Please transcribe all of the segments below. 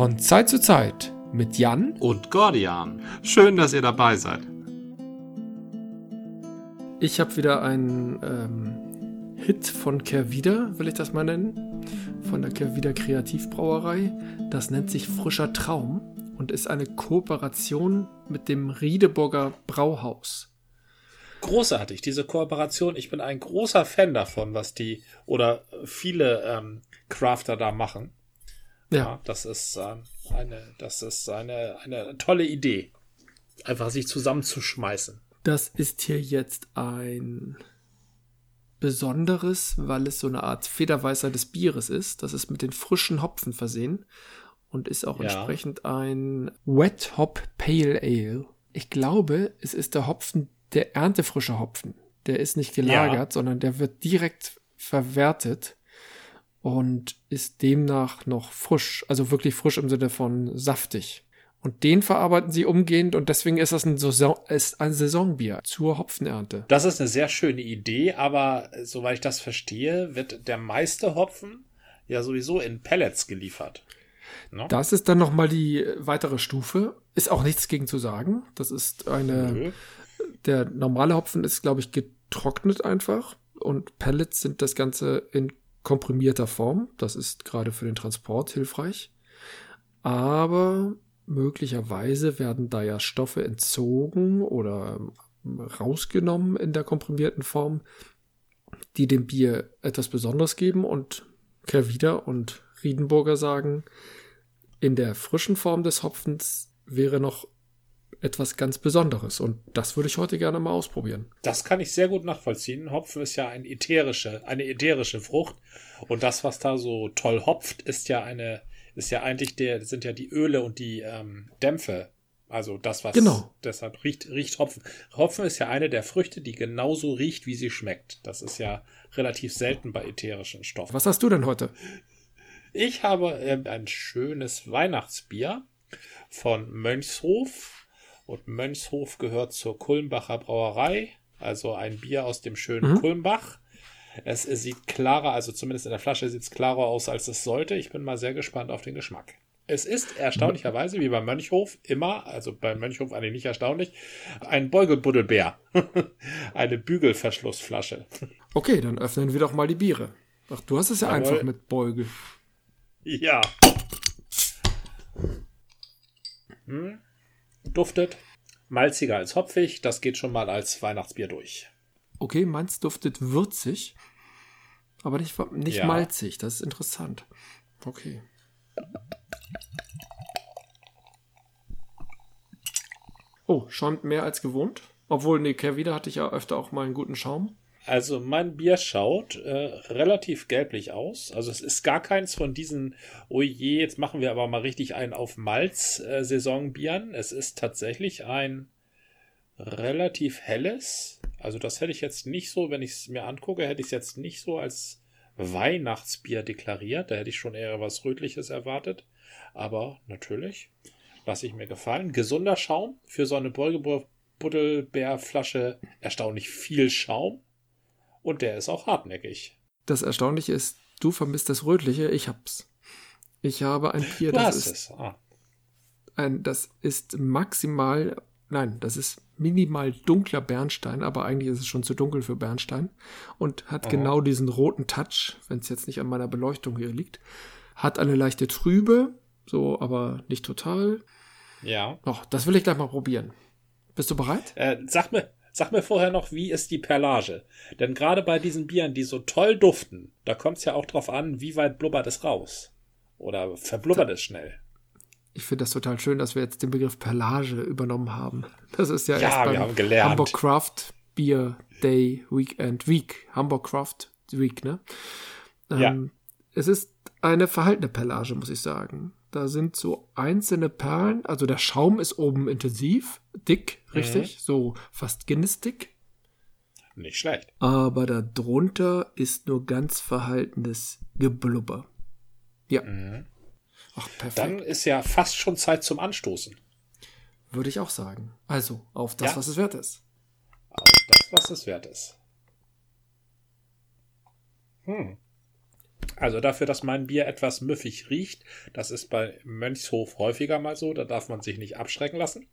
Von Zeit zu Zeit mit Jan und Gordian. Schön, dass ihr dabei seid. Ich habe wieder einen ähm, Hit von Kervida, will ich das mal nennen, von der Kervida Kreativbrauerei. Das nennt sich Frischer Traum und ist eine Kooperation mit dem Riedeburger Brauhaus. Großartig, diese Kooperation. Ich bin ein großer Fan davon, was die oder viele ähm, Crafter da machen. Ja. ja das ist ähm, eine, das ist eine, eine tolle Idee. Einfach sich zusammenzuschmeißen. Das ist hier jetzt ein besonderes, weil es so eine Art Federweißer des Bieres ist. Das ist mit den frischen Hopfen versehen und ist auch ja. entsprechend ein Wet Hop Pale Ale. Ich glaube, es ist der Hopfen, der erntefrische Hopfen. Der ist nicht gelagert, ja. sondern der wird direkt verwertet und ist demnach noch frisch, also wirklich frisch im Sinne von saftig. Und den verarbeiten sie umgehend und deswegen ist das ein, Saison, ist ein Saisonbier zur Hopfenernte. Das ist eine sehr schöne Idee, aber soweit ich das verstehe, wird der meiste Hopfen ja sowieso in Pellets geliefert. No? Das ist dann nochmal die weitere Stufe. Ist auch nichts gegen zu sagen. Das ist eine. Nö. Der normale Hopfen ist, glaube ich, getrocknet einfach. Und Pellets sind das Ganze in komprimierter Form. Das ist gerade für den Transport hilfreich. Aber möglicherweise werden da ja Stoffe entzogen oder ähm, rausgenommen in der komprimierten Form, die dem Bier etwas Besonderes geben. Und Kervida und Riedenburger sagen, in der frischen Form des Hopfens wäre noch etwas ganz Besonderes. Und das würde ich heute gerne mal ausprobieren. Das kann ich sehr gut nachvollziehen. Hopfen ist ja ein ätherische, eine ätherische Frucht. Und das, was da so toll hopft, ist ja eine, ist ja eigentlich der, sind ja die Öle und die ähm, Dämpfe. Also das, was genau. deshalb riecht, riecht Hopfen. Hopfen ist ja eine der Früchte, die genauso riecht, wie sie schmeckt. Das ist ja relativ selten bei ätherischen Stoffen. Was hast du denn heute? Ich habe äh, ein schönes Weihnachtsbier von Mönchshof und Mönchshof gehört zur Kulmbacher Brauerei, also ein Bier aus dem schönen mhm. Kulmbach. Es, es, sieht klarer, also zumindest in der Flasche sieht es klarer aus, als es sollte. Ich bin mal sehr gespannt auf den Geschmack. Es ist erstaunlicherweise, wie bei Mönchhof, immer, also bei Mönchhof eigentlich nicht erstaunlich, ein Beugelbuddelbär. Eine Bügelverschlussflasche. Okay, dann öffnen wir doch mal die Biere. Ach, du hast es ja Jawohl. einfach mit Beugel. Ja. Hm duftet malziger als hopfig. Das geht schon mal als Weihnachtsbier durch. Okay, meins duftet würzig, aber nicht, nicht ja. malzig. Das ist interessant. Okay. Oh, schäumt mehr als gewohnt. Obwohl, nee, Kervida hatte ich ja öfter auch mal einen guten Schaum. Also mein Bier schaut äh, relativ gelblich aus. Also es ist gar keins von diesen, oh je, jetzt machen wir aber mal richtig einen auf Malz äh. Es ist tatsächlich ein relativ helles. Also das hätte ich jetzt nicht so, wenn ich es mir angucke, hätte ich es jetzt nicht so als Weihnachtsbier deklariert. Da hätte ich schon eher was Rötliches erwartet. Aber natürlich, lasse ich mir gefallen. Gesunder Schaum für so eine Beugebuddelbärflasche. Erstaunlich viel Schaum. Und der ist auch hartnäckig. Das Erstaunliche ist, du vermisst das Rötliche, ich hab's. Ich habe ein Bier, das ist, es. Ah. ein, das ist maximal, nein, das ist minimal dunkler Bernstein, aber eigentlich ist es schon zu dunkel für Bernstein und hat Aha. genau diesen roten Touch, wenn es jetzt nicht an meiner Beleuchtung hier liegt. Hat eine leichte Trübe, so, aber nicht total. Ja. Doch, das will ich gleich mal probieren. Bist du bereit? Äh, sag mir, Sag mir vorher noch, wie ist die Perlage? Denn gerade bei diesen Bieren, die so toll duften, da kommt es ja auch drauf an, wie weit blubbert es raus. Oder verblubbert es schnell. Ich finde das total schön, dass wir jetzt den Begriff Perlage übernommen haben. Das ist ja, ja erst beim gelernt. Hamburg Craft Beer Day Weekend Week. Hamburg Craft Week, ne? Ähm, ja. Es ist eine verhaltene Perlage, muss ich sagen. Da sind so einzelne Perlen, also der Schaum ist oben intensiv, dick, richtig, mhm. so fast Guinness-dick. Nicht schlecht. Aber darunter ist nur ganz verhaltenes Geblubber. Ja. Mhm. Ach, perfekt. Dann ist ja fast schon Zeit zum Anstoßen. Würde ich auch sagen. Also, auf das, ja. was es wert ist. Auf das, was es wert ist. Hm. Also dafür, dass mein Bier etwas müffig riecht, das ist bei Mönchshof häufiger mal so, da darf man sich nicht abschrecken lassen,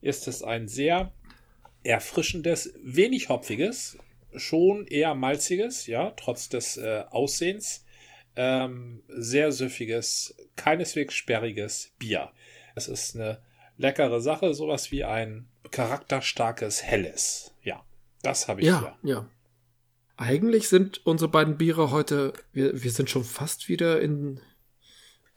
ist es ein sehr erfrischendes, wenig hopfiges, schon eher malziges, ja, trotz des äh, Aussehens, ähm, sehr süffiges, keineswegs sperriges Bier. Es ist eine leckere Sache, sowas wie ein charakterstarkes Helles. Ja, das habe ich ja. Hier. Ja, eigentlich sind unsere beiden Biere heute, wir, wir sind schon fast wieder in,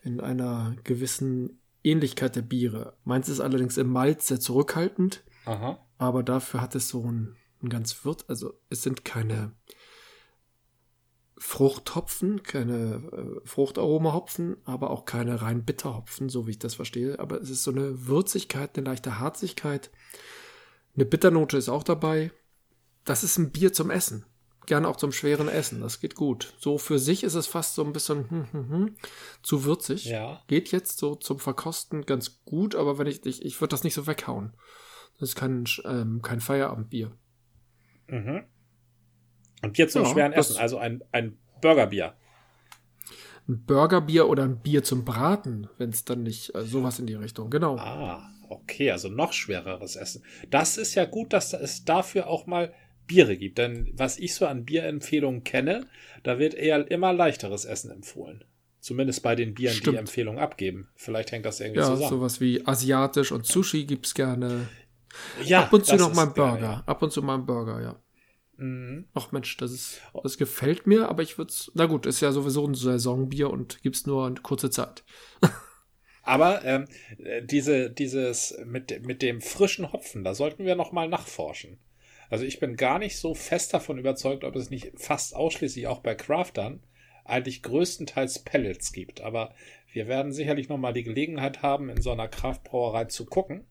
in einer gewissen Ähnlichkeit der Biere. Meins ist allerdings im Malz sehr zurückhaltend, Aha. aber dafür hat es so ein, ein ganz Wirt, also es sind keine Fruchthopfen, keine äh, Fruchtaromahopfen, aber auch keine rein Bitterhopfen, so wie ich das verstehe. Aber es ist so eine Würzigkeit, eine leichte Harzigkeit. Eine Bitternote ist auch dabei. Das ist ein Bier zum Essen gerne auch zum schweren Essen. Das geht gut. So für sich ist es fast so ein bisschen hm, hm, hm, zu würzig. Ja. Geht jetzt so zum Verkosten ganz gut, aber wenn ich, ich, ich würde das nicht so weghauen. Das ist kein, ähm, kein Feierabendbier. Mhm. Ein Bier zum ja, schweren Essen, also ein, ein Burgerbier. Ein Burgerbier oder ein Bier zum Braten, wenn es dann nicht äh, sowas in die Richtung, genau. Ah, okay, also noch schwereres Essen. Das ist ja gut, dass es dafür auch mal Biere gibt. Denn was ich so an Bierempfehlungen kenne, da wird eher immer leichteres Essen empfohlen. Zumindest bei den Bieren, Stimmt. die Empfehlungen abgeben. Vielleicht hängt das irgendwie ja, zusammen. Ja, sowas wie asiatisch und Sushi gibt es gerne. Ja, ab und zu noch mal ein Burger. Ja, ja. Ab und zu mal ein Burger, ja. Mhm. Ach Mensch, das ist, das gefällt mir, aber ich würde es, na gut, ist ja sowieso ein Saisonbier und gibt es nur eine kurze Zeit. aber ähm, diese, dieses mit, mit dem frischen Hopfen, da sollten wir noch mal nachforschen. Also ich bin gar nicht so fest davon überzeugt, ob es nicht fast ausschließlich auch bei Craftern eigentlich größtenteils Pellets gibt. Aber wir werden sicherlich nochmal die Gelegenheit haben, in so einer Kraftbrauerei zu gucken,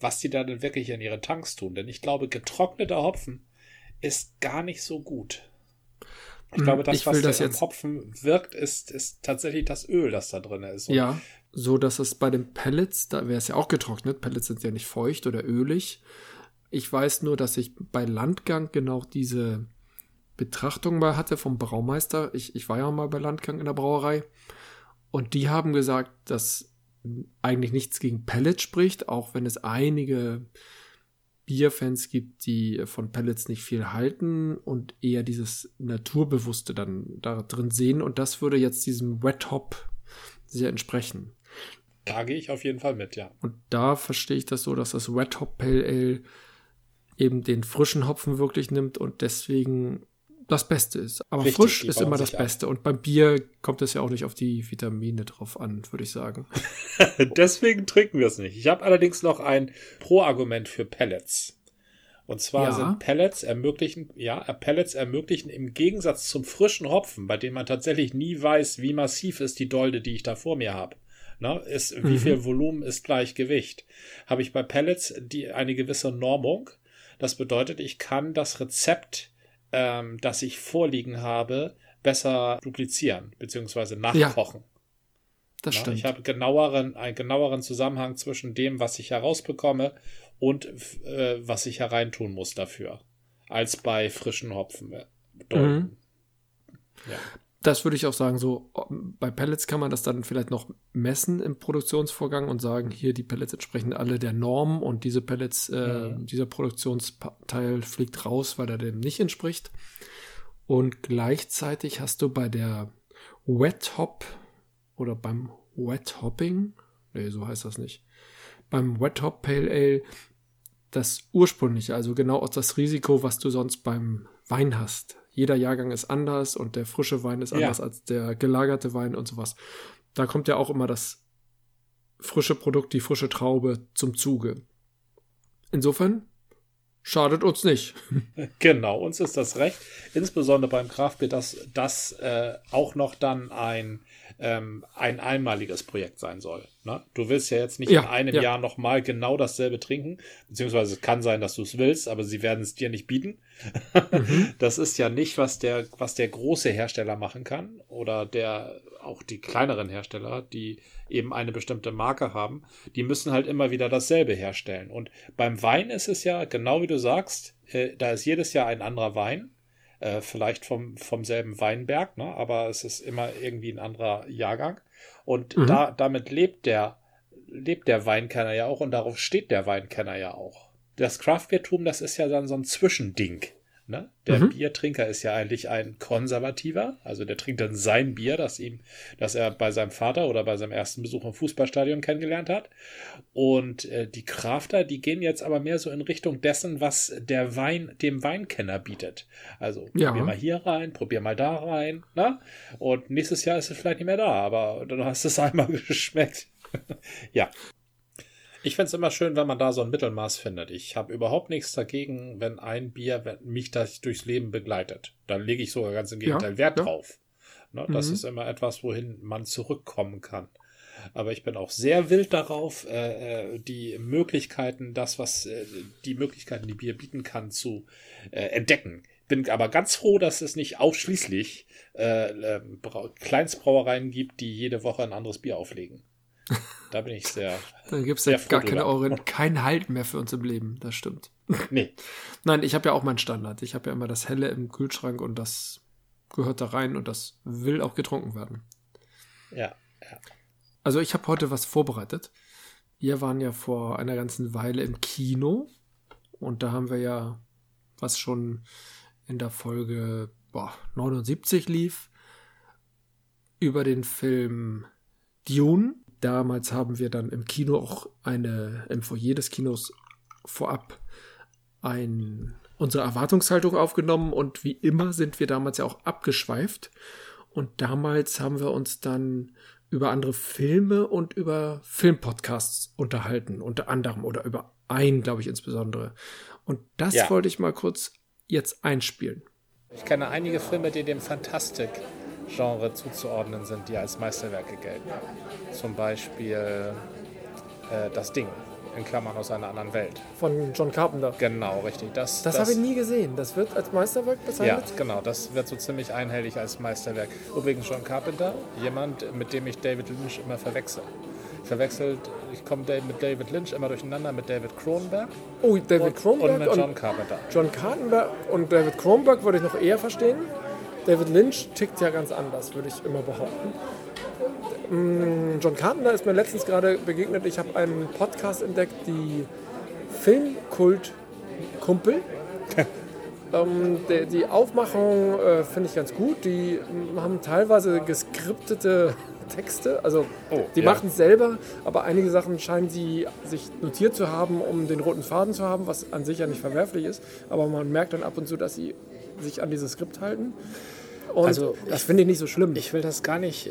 was die da denn wirklich in ihre Tanks tun. Denn ich glaube, getrockneter Hopfen ist gar nicht so gut. Ich hm, glaube, das, ich was das jetzt Hopfen wirkt, ist, ist tatsächlich das Öl, das da drin ist. Und ja, so dass es bei den Pellets, da wäre es ja auch getrocknet. Pellets sind ja nicht feucht oder ölig. Ich weiß nur, dass ich bei Landgang genau diese Betrachtung mal hatte vom Braumeister. Ich, ich war ja mal bei Landgang in der Brauerei. Und die haben gesagt, dass eigentlich nichts gegen Pellets spricht, auch wenn es einige Bierfans gibt, die von Pellets nicht viel halten und eher dieses Naturbewusste dann da drin sehen. Und das würde jetzt diesem Wet Hop sehr entsprechen. Da gehe ich auf jeden Fall mit, ja. Und da verstehe ich das so, dass das Wet Hop Pale Ale eben den frischen Hopfen wirklich nimmt und deswegen das Beste ist. Aber Richtig, frisch ist immer das Beste. An. Und beim Bier kommt es ja auch nicht auf die Vitamine drauf an, würde ich sagen. Deswegen trinken wir es nicht. Ich habe allerdings noch ein Pro-Argument für Pellets. Und zwar ja. sind Pellets ermöglichen, ja, Pellets ermöglichen im Gegensatz zum frischen Hopfen, bei dem man tatsächlich nie weiß, wie massiv ist die Dolde, die ich da vor mir habe. Ne, ist, mhm. Wie viel Volumen ist gleich Gewicht? Habe ich bei Pellets die, eine gewisse Normung das bedeutet, ich kann das Rezept, ähm, das ich vorliegen habe, besser duplizieren bzw. nachkochen. Ja, das ja, stimmt. Ich habe genaueren, einen genaueren Zusammenhang zwischen dem, was ich herausbekomme und äh, was ich hereintun muss dafür, als bei frischen Hopfen. Äh, mhm. Ja das würde ich auch sagen, so bei Pellets kann man das dann vielleicht noch messen im Produktionsvorgang und sagen, hier die Pellets entsprechen alle der Norm und diese Pellets, äh, mhm. dieser Produktionsteil fliegt raus, weil er dem nicht entspricht. Und gleichzeitig hast du bei der Wet Hop oder beim Wet Hopping, nee, so heißt das nicht, beim Wet Hop Pale Ale das ursprüngliche, also genau aus das Risiko, was du sonst beim Wein hast jeder Jahrgang ist anders und der frische Wein ist anders ja. als der gelagerte Wein und sowas. Da kommt ja auch immer das frische Produkt, die frische Traube zum Zuge. Insofern schadet uns nicht. Genau, uns ist das recht. Insbesondere beim Kraftbier, dass das äh, auch noch dann ein ähm, ein einmaliges Projekt sein soll. Ne? Du willst ja jetzt nicht ja, in einem ja. Jahr nochmal genau dasselbe trinken, beziehungsweise es kann sein, dass du es willst, aber sie werden es dir nicht bieten. Mhm. Das ist ja nicht, was der, was der große Hersteller machen kann oder der auch die kleineren Hersteller, die eben eine bestimmte Marke haben, die müssen halt immer wieder dasselbe herstellen. Und beim Wein ist es ja genau wie du sagst, äh, da ist jedes Jahr ein anderer Wein Äh, vielleicht vom, vom selben Weinberg, ne? aber es ist immer irgendwie ein anderer Jahrgang. Und mhm. da, damit lebt der, lebt der Weinkenner ja auch und darauf steht der Weinkenner ja auch. Das Craftbeertum, das ist ja dann so ein Zwischending. Ne? Der mhm. Biertrinker ist ja eigentlich ein Konservativer, also der trinkt dann sein Bier, das ihm, das er bei seinem Vater oder bei seinem ersten Besuch im Fußballstadion kennengelernt hat. Und äh, die Crafter, die gehen jetzt aber mehr so in Richtung dessen, was der Wein dem Weinkenner bietet. Also ja. probier mal hier rein, probier mal da rein, ne? Und nächstes Jahr ist es vielleicht nicht mehr da, aber dann hast du es einmal geschmeckt. ja. Ich finde es immer schön, wenn man da so ein Mittelmaß findet. Ich habe überhaupt nichts dagegen, wenn ein Bier mich das durchs Leben begleitet. Da lege ich sogar ganz im Gegenteil ja, Wert ja. drauf. Ne, das mhm. ist immer etwas, wohin man zurückkommen kann. Aber ich bin auch sehr wild darauf, äh, äh die Möglichkeiten, das, was äh, die Möglichkeiten, die Bier bieten kann, zu äh, entdecken. Bin aber ganz froh, dass es nicht ausschließlich äh, äh Kleinstbrauereien gibt, die jede Woche ein anderes Bier auflegen. Da bin ich sehr. Dann gibt es ja gar keine Euren, kein Halt mehr für uns im Leben, das stimmt. Nee. Nein, ich habe ja auch meinen Standard. Ich habe ja immer das Helle im Kühlschrank und das gehört da rein und das will auch getrunken werden. Ja, ja. Also ich habe heute was vorbereitet. Wir waren ja vor einer ganzen Weile im Kino und da haben wir ja, was schon in der Folge boah, 79 lief, über den Film Dune Damals haben wir dann im Kino auch eine, im Foyer des Kinos vorab ein, unsere Erwartungshaltung aufgenommen und wie immer sind wir damals ja auch abgeschweift. Und damals haben wir uns dann über andere Filme und über Filmpodcasts unterhalten, unter anderem oder über einen, glaube ich, insbesondere. Und das ja. wollte ich mal kurz jetzt einspielen. Ich kenne einige Filme, die dem Fantastik Genre zuzuordnen sind, die als Meisterwerke gelten. Zum Beispiel äh, Das Ding, in Klammern aus einer anderen Welt. Von John Carpenter. Genau, richtig. Das, das, das habe ich nie gesehen. Das wird als Meisterwerk bezeichnet? Ja, genau. Das wird so ziemlich einhellig als Meisterwerk. Übrigens John Carpenter, jemand, mit dem ich David Lynch immer verwechsel. Ich verwechselt, ich komme mit David Lynch immer durcheinander mit David Cronenberg. Oh, David und, Cronenberg und mit John Carpenter. John Carpenter und David Cronenberg würde ich noch eher verstehen. David Lynch tickt ja ganz anders, würde ich immer behaupten. Mm, John Carpenter ist mir letztens gerade begegnet. Ich habe einen Podcast entdeckt, die Filmkult-Kumpel. ähm, die, die, Aufmachung äh, finde ich ganz gut. Die haben teilweise geskriptete Texte. Also oh, die ja. machen es selber, aber einige Sachen scheinen sie sich notiert zu haben, um den roten Faden zu haben, was an sich ja nicht verwerflich ist. Aber man merkt dann ab und zu, dass sie sich an dieses Skript halten. Und also das finde ich nicht so schlimm. Ich will das gar nicht,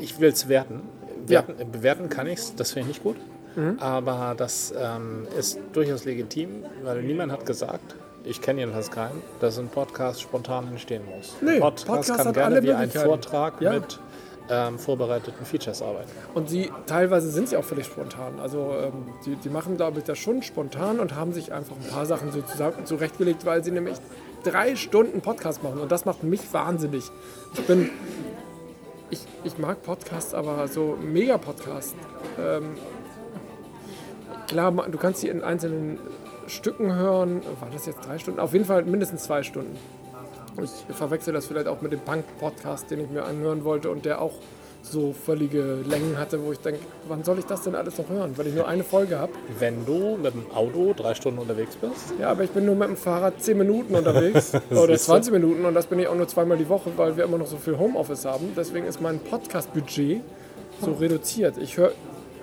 ich will es werten. werten ja. Bewerten kann ich es, das finde ich nicht gut. Mhm. Aber das ähm, ist durchaus legitim, weil niemand hat gesagt, ich kenne jedenfalls keinen, dass ein Podcast spontan entstehen muss. Nee, Podcast, Podcast kann gerne wie ein Vortrag ja. mit ähm, vorbereiteten Features arbeiten. Und sie teilweise sind sie auch völlig spontan. Also ähm, die, die machen, glaube ich, das schon spontan und haben sich einfach ein paar Sachen so zusammen, zurechtgelegt, weil sie nämlich drei Stunden Podcast machen und das macht mich wahnsinnig. Ich bin, ich, ich mag Podcasts, aber so Mega-Podcasts. Ähm, klar, du kannst sie in einzelnen Stücken hören. War das jetzt drei Stunden? Auf jeden Fall mindestens zwei Stunden. Ich verwechsel das vielleicht auch mit dem Punk-Podcast, den ich mir anhören wollte und der auch so völlige Längen hatte, wo ich denke, wann soll ich das denn alles noch hören, weil ich nur eine Folge habe. Wenn du mit dem Auto drei Stunden unterwegs bist? Ja, aber ich bin nur mit dem Fahrrad zehn Minuten unterwegs oder 20 Minuten und das bin ich auch nur zweimal die Woche, weil wir immer noch so viel Homeoffice haben. Deswegen ist mein Podcast-Budget so reduziert. Ich höre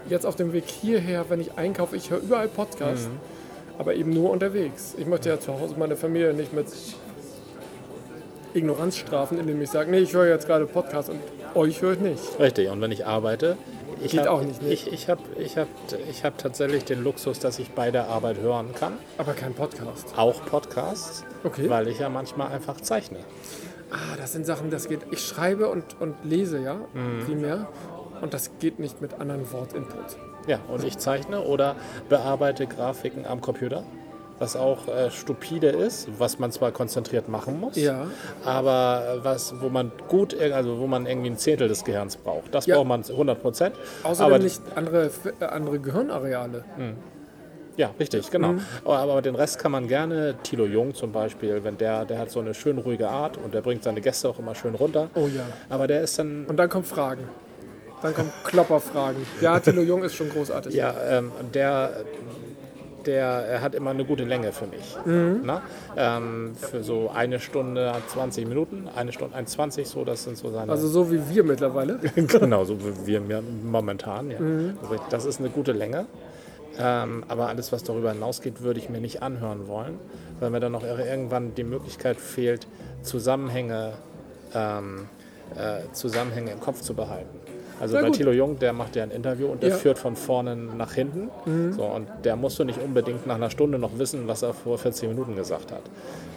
jetzt auf dem Weg hierher, wenn ich einkaufe, ich höre überall Podcasts, mhm. aber eben nur unterwegs. Ich möchte ja zu Hause meine Familie nicht mit Ignoranz strafen, indem ich sage, nee, ich höre jetzt gerade Podcast und euch höre ich nicht. Richtig, und wenn ich arbeite, ich Geht hab, auch nicht, ne? Ich, ich habe ich hab, ich hab tatsächlich den Luxus, dass ich bei der Arbeit hören kann. Aber kein Podcast. Auch Podcasts, okay. weil ich ja manchmal einfach zeichne. Ah, das sind Sachen, das geht. Ich schreibe und, und lese, ja, mhm. primär. Und das geht nicht mit anderen Wortinput. Ja, und ich zeichne oder bearbeite Grafiken am Computer was auch äh, stupide ist, was man zwar konzentriert machen muss, ja. aber was, wo man gut, also wo man irgendwie ein Zehntel des Gehirns braucht. Das ja. braucht man 100 Prozent. Außerdem aber nicht andere, äh, andere Gehirnareale. Hm. Ja, richtig, genau. Aber, aber den Rest kann man gerne, Thilo Jung zum Beispiel, wenn der, der hat so eine schön ruhige Art und der bringt seine Gäste auch immer schön runter. Oh ja. Aber der ist dann, Und dann kommen Fragen. Dann kommen Klopperfragen. Ja, Tilo Jung ist schon großartig. ja, ähm, der, der er hat immer eine gute Länge für mich. Na? Ähm, für so eine Stunde 20 Minuten, eine Stunde 1,20 so, das sind so seine. Also so wie wir mittlerweile. genau, so wie wir momentan, ja. Also Das ist eine gute Länge. Ähm, aber alles, was darüber hinausgeht, würde ich mir nicht anhören wollen, weil mir dann ir- irgendwann die Möglichkeit fehlt, Zusammenhänge, ähm, äh, Zusammenhänge im Kopf zu behalten. Also Na bei gut. Thilo Jung, der macht ja ein Interview und der Ja. Mhm. führt von vorne nach hinten. So, und der musst du nicht unbedingt nach einer Stunde noch wissen, was er vor 40 Minuten gesagt hat.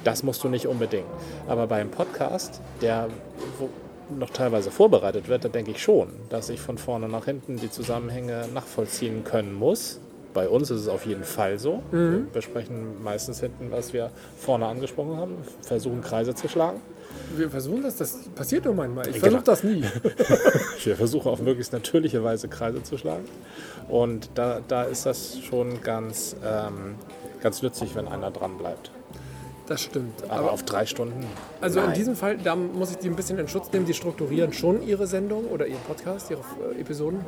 Das musst du nicht unbedingt. Aber beim Podcast, der noch teilweise vorbereitet wird, da denke ich schon, dass ich von vorne nach hinten die Zusammenhänge nachvollziehen können muss. Bei uns ist es auf jeden Fall so. Mhm. Wir besprechen meistens hinten, was wir vorne angesprochen haben, versuchen Kreise zu schlagen. Wir versuchen das, das passiert nur manchmal. Ich Genau. versuche das nie. Wir versuchen auf möglichst natürliche Weise Kreise zu schlagen. Und da, da ist das schon ganz, ähm, ganz nützlich, wenn einer dran bleibt. Das stimmt. Aber, Aber auf drei Stunden. also in nein. diesem Fall, da muss ich die ein bisschen in Schutz nehmen. Die strukturieren schon ihre Sendung oder ihren Podcast, ihre äh, Episoden.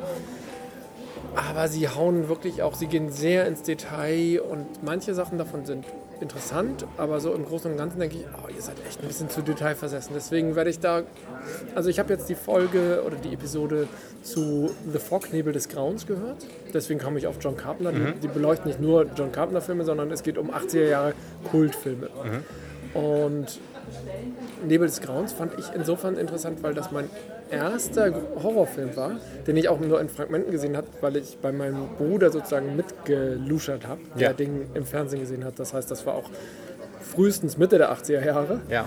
Aber sie hauen wirklich auch, sie gehen sehr ins Detail und manche Sachen davon sind interessant, aber so im Großen und Ganzen denke ich, oh, ihr seid echt ein bisschen zu detailversessen. Deswegen werde ich da, also ich habe jetzt die Folge oder die Episode zu The Fog, Nebel des Grauens gehört. Deswegen kam ich auf John Carpenter. Die, die beleuchten nicht nur John Carpenter Filme, sondern es geht um 80er Jahre Kultfilme. Und Nebel des Grauens fand ich insofern interessant, weil das mein erster Horrorfilm war, den ich auch nur in Fragmenten gesehen habe, weil ich bei meinem Bruder sozusagen mitgeluschert habe, der Ja. Ding im Fernsehen gesehen hat. Das heißt, das war auch frühestens Mitte der 80er Jahre. Ja.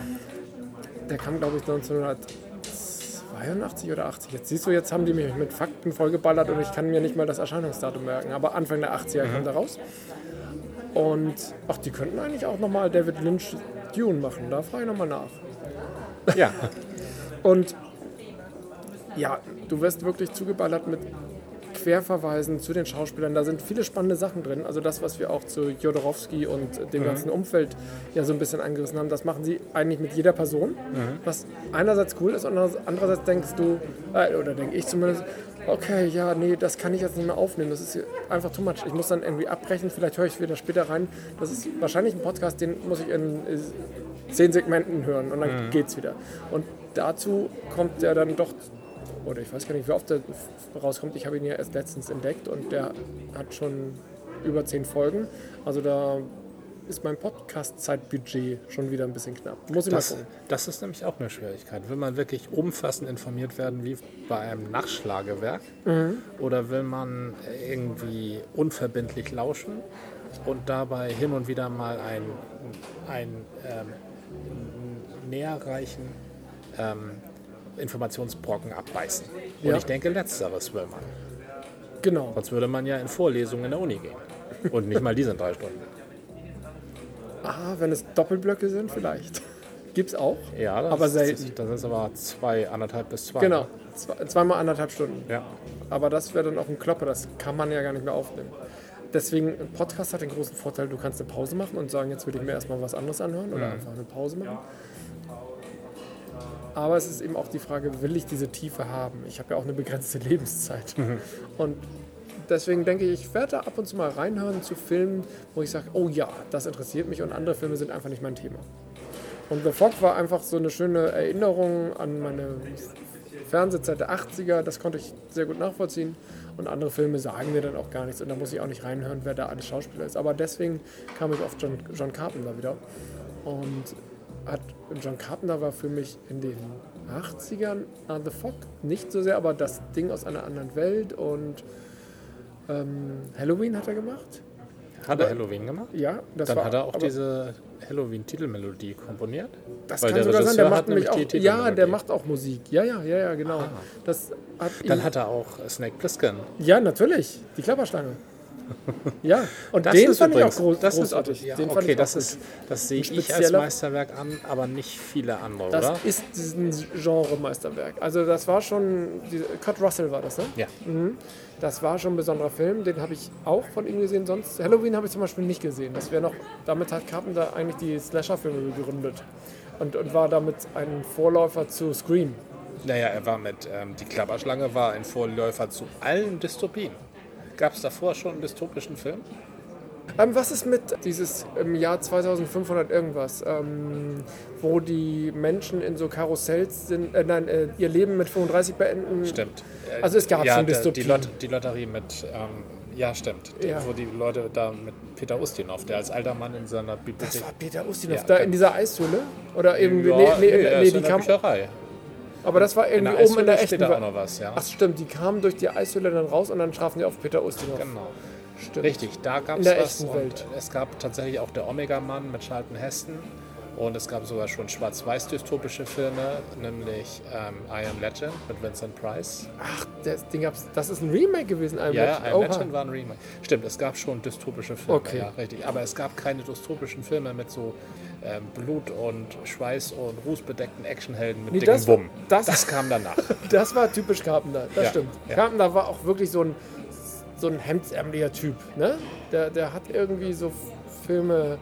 Der kam, glaube ich, 1982 oder 80. Jetzt siehst du, jetzt haben die mich mit Fakten vollgeballert und ich kann mir nicht mal das Erscheinungsdatum merken. Aber Anfang der 80er kam der raus. Und ach, die könnten eigentlich auch nochmal David Lynch Dune machen. Da frage ich nochmal nach. ja. Und ja, du wirst wirklich zugeballert mit Querverweisen zu den Schauspielern. Da sind viele spannende Sachen drin. Also das, was wir auch zu Jodorowsky und dem ganzen Umfeld ja so ein bisschen angerissen haben, das machen sie eigentlich mit jeder Person. Was einerseits cool ist und andererseits denkst du, äh, oder denke ich zumindest, okay, ja, nee, das kann ich jetzt nicht mehr aufnehmen. Das ist einfach too much. Ich muss dann irgendwie abbrechen. Vielleicht höre ich wieder später rein. Das ist wahrscheinlich ein Podcast, den muss ich in zehn Segmenten hören und dann geht's wieder. Und dazu kommt der dann doch oder ich weiß gar nicht, wie oft der rauskommt. Ich habe ihn ja erst letztens entdeckt und der hat schon über zehn Folgen. Also da ist mein Podcast-Zeitbudget schon wieder ein bisschen knapp. Muss ich Das, mal gucken. das ist nämlich auch eine Schwierigkeit. Will man wirklich umfassend informiert werden wie bei einem Nachschlagewerk? Oder will man irgendwie unverbindlich lauschen und dabei hin und wieder mal ein, ein ähm, näherreichen ähm, Informationsbrocken abbeißen? Und Ja. ich denke, letzteres will man. Genau. Sonst würde man ja in Vorlesungen in der Uni gehen. Und nicht mal die sind drei Stunden. Ah, wenn es Doppelblöcke sind, vielleicht. Gibt's auch. Ja, das Aber selten. Das ist aber zwei, anderthalb bis zwei. Genau. Zwei, zweimal anderthalb Stunden. Ja. Aber das wäre dann auch ein Klopper, das kann man ja gar nicht mehr aufnehmen. Deswegen, ein Podcast hat den großen Vorteil, du kannst eine Pause machen und sagen, jetzt würde ich mir erstmal was anderes anhören oder einfach eine Pause machen. Aber es ist eben auch die Frage, will ich diese Tiefe haben? Ich habe ja auch eine begrenzte Lebenszeit. Und deswegen denke ich, ich werde da ab und zu mal reinhören zu Filmen, wo ich sage, oh ja, das interessiert mich und andere Filme sind einfach nicht mein Thema. Und The Fog war einfach so eine schöne Erinnerung an meine Fernsehzeit der 80er, das konnte ich sehr gut nachvollziehen. Und andere Filme sagen mir dann auch gar nichts und da muss ich auch nicht reinhören, wer da alles Schauspieler ist. Aber deswegen kam ich auf John, John Carpenter wieder. Und hat, John Carpenter war für mich in den 80ern uh, The Fog nicht so sehr, aber das Ding aus einer anderen Welt und ähm, Halloween hat er gemacht. Hat er Halloween gemacht? Ja, das Dann war, hat er auch aber diese Halloween-Titelmelodie komponiert. Das Weil kann der sogar sein, Regisseur der hat macht nämlich auch. die Ja, der macht auch Musik. Ja, ja, ja, ja, genau. Das hat Dann hat er auch Snake Plissken. Ja, natürlich. Die Klapperschlange. Ja, und Das den ist fand übrigens, ich auch groß, das großartig. Ist, ja, den okay, das ist, das sehe ich als Meisterwerk an, aber nicht viele andere, Das oder? ist ein Genre-Meisterwerk. Also das war schon, Kurt Russell war das, ne? Ja. Das war schon ein besonderer Film, den habe ich auch von ihm gesehen. Sonst Halloween habe ich zum Beispiel nicht gesehen. Das wäre noch, damit hat Carpenter eigentlich die Slasher-Filme gegründet und, und war damit ein Vorläufer zu Scream. Naja, er war mit, ähm, die Klapperschlange war ein Vorläufer zu allen Dystopien. Gab es davor schon einen dystopischen Film? Ähm, was ist mit dieses im Jahr 2500 irgendwas, ähm, wo die Menschen in so Karussells sind, äh, nein, äh, ihr Leben mit 35 beenden? Stimmt. Also es gab ja, schon der- die. Lot die Lotterie mit, ähm, ja stimmt, Ja. wo die Leute da mit Peter Ustinov, der als alter Mann in seiner Das Bibliothek... war Peter Ustinov, Ja, da in dieser Eishöhle? Oder irgendwie, ja, nee, nee, nee, nee, die kam, Bücherei. Aber das war In irgendwie der oben in der echten da auch noch was, ja. Ach stimmt, die kamen durch die Eishöhle dann raus und dann trafen die auf Peter Ustinov. Genau. Stimmt. Richtig, da gab In es der was. echten Welt. Es gab tatsächlich auch der Omega-Mann mit Charlton Heston. Und es gab sogar schon schwarz-weiß-dystopische Filme, nämlich ähm, I Am Legend mit Vincent Price. Ach, das Ding gab's, das ist ein Remake gewesen. Ein Ja, Legend. I Am Oha. Legend war ein Remake. Stimmt, es gab schon dystopische Filme, Okay. ja, richtig. Aber es gab keine dystopischen Filme mit so ähm, Blut und Schweiß und rußbedeckten Actionhelden mit Nee, dicken das- Wumm. das- das kam danach. Das war typisch Carpenter, das Ja, stimmt. ja. Carpenter war auch wirklich so ein, so ein hemdsärmeliger Typ. Ne? Der, der hat irgendwie so Filme,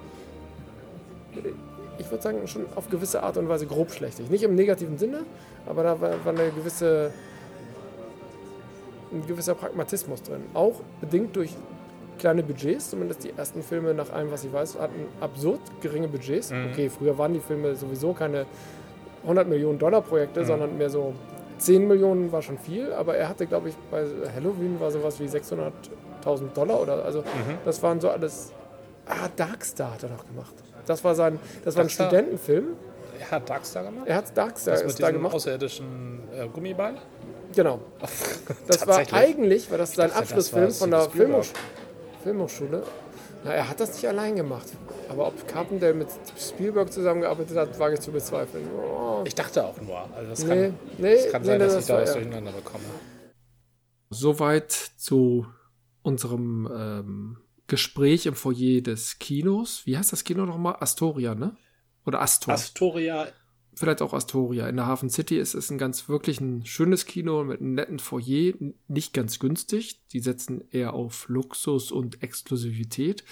ich würde sagen, schon auf gewisse Art und Weise grobschlächtig. Nicht im negativen Sinne, aber da war, war eine gewisse, ein gewisser Pragmatismus drin. Auch bedingt durch kleine Budgets, zumindest die ersten Filme, nach allem, was ich weiß, hatten absurd geringe Budgets. Okay, früher waren die Filme sowieso keine 100 Millionen Dollar Projekte, sondern mehr so 10 Millionen war schon viel, aber er hatte, glaube ich, bei Halloween war sowas wie 600.000 Dollar oder also das waren so alles. Ah, Darkstar hat er noch gemacht. Das war sein, das war ein Darkstar? Studentenfilm. Er hat Darkstar gemacht? Er hat Darkstar das mit gemacht. außerirdischen äh, Gummiball? Genau. Das war eigentlich, war das sein das Abschlussfilm war von der Steven Spielberg. Filmhoch Filmhochschule. Na, er hat das nicht allein gemacht. Aber ob Carpenter mit Spielberg zusammengearbeitet hat, wage ich zu bezweifeln. Oh. Ich dachte auch nur. Also das Nee, kann, nee, das kann nee, sein, nee, dass das ich da was er. durcheinander bekomme. Soweit zu unserem ähm, Gespräch im Foyer des Kinos. Wie heißt das Kino nochmal? Astoria, ne? Oder Astor. Astoria, Vielleicht auch Astoria. In der Hafen City ist es ein ganz wirklich ein schönes Kino mit einem netten Foyer. Nicht ganz günstig. Die setzen eher auf Luxus und Exklusivität.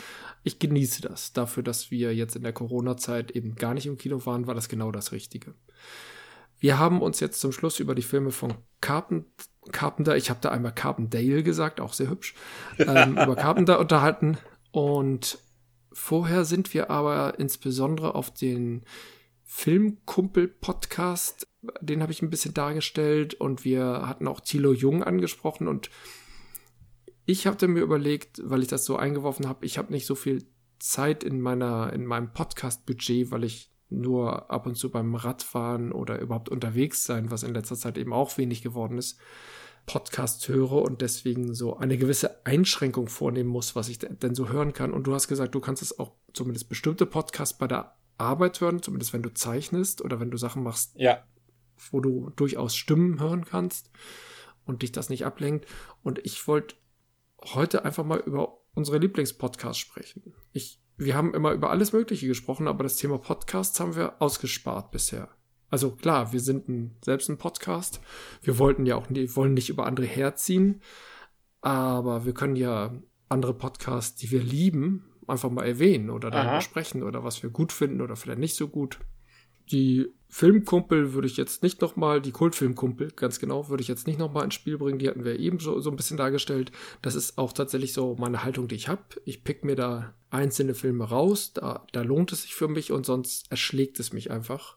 Ich genieße das. Dafür, dass wir jetzt in der Corona-Zeit eben gar nicht im Kino waren, war das genau das Richtige. Wir haben uns jetzt zum Schluss über die Filme von Carpen Carpenter, ich habe da einmal Carpendale gesagt, auch sehr hübsch, ähm, über Carpenter unterhalten. Und vorher sind wir aber insbesondere auf den Filmkumpel-Podcast, den habe ich ein bisschen dargestellt und wir hatten auch Thilo Jung angesprochen und ich hatte mir überlegt, weil ich das so eingeworfen habe, ich habe nicht so viel Zeit in meiner in meinem Podcast-Budget, weil ich nur ab und zu beim Radfahren oder überhaupt unterwegs sein, was in letzter Zeit eben auch wenig geworden ist, Podcast höre und deswegen so eine gewisse Einschränkung vornehmen muss, was ich denn so hören kann. Und du hast gesagt, du kannst es auch zumindest bestimmte Podcasts bei der Arbeit hören, zumindest wenn du zeichnest oder wenn du Sachen machst, ja. wo du durchaus Stimmen hören kannst und dich das nicht ablenkt. Und ich wollte heute einfach mal über unsere Lieblingspodcasts sprechen. Ich, wir haben immer über alles Mögliche gesprochen, aber das Thema Podcasts haben wir ausgespart bisher. Also klar, wir sind ein, selbst ein Podcast. Wir wollten ja auch nie, wollen nicht über andere herziehen, aber wir können ja andere Podcasts, die wir lieben, einfach mal erwähnen oder darüber Aha. sprechen oder was wir gut finden oder vielleicht nicht so gut. Die Filmkumpel würde ich jetzt nicht nochmal, die Kultfilmkumpel, ganz genau, würde ich jetzt nicht nochmal ins Spiel bringen. Die hatten wir eben so, so ein bisschen dargestellt. Das ist auch tatsächlich so meine Haltung, die ich habe. Ich pick mir da einzelne Filme raus, da, da lohnt es sich für mich und sonst erschlägt es mich einfach.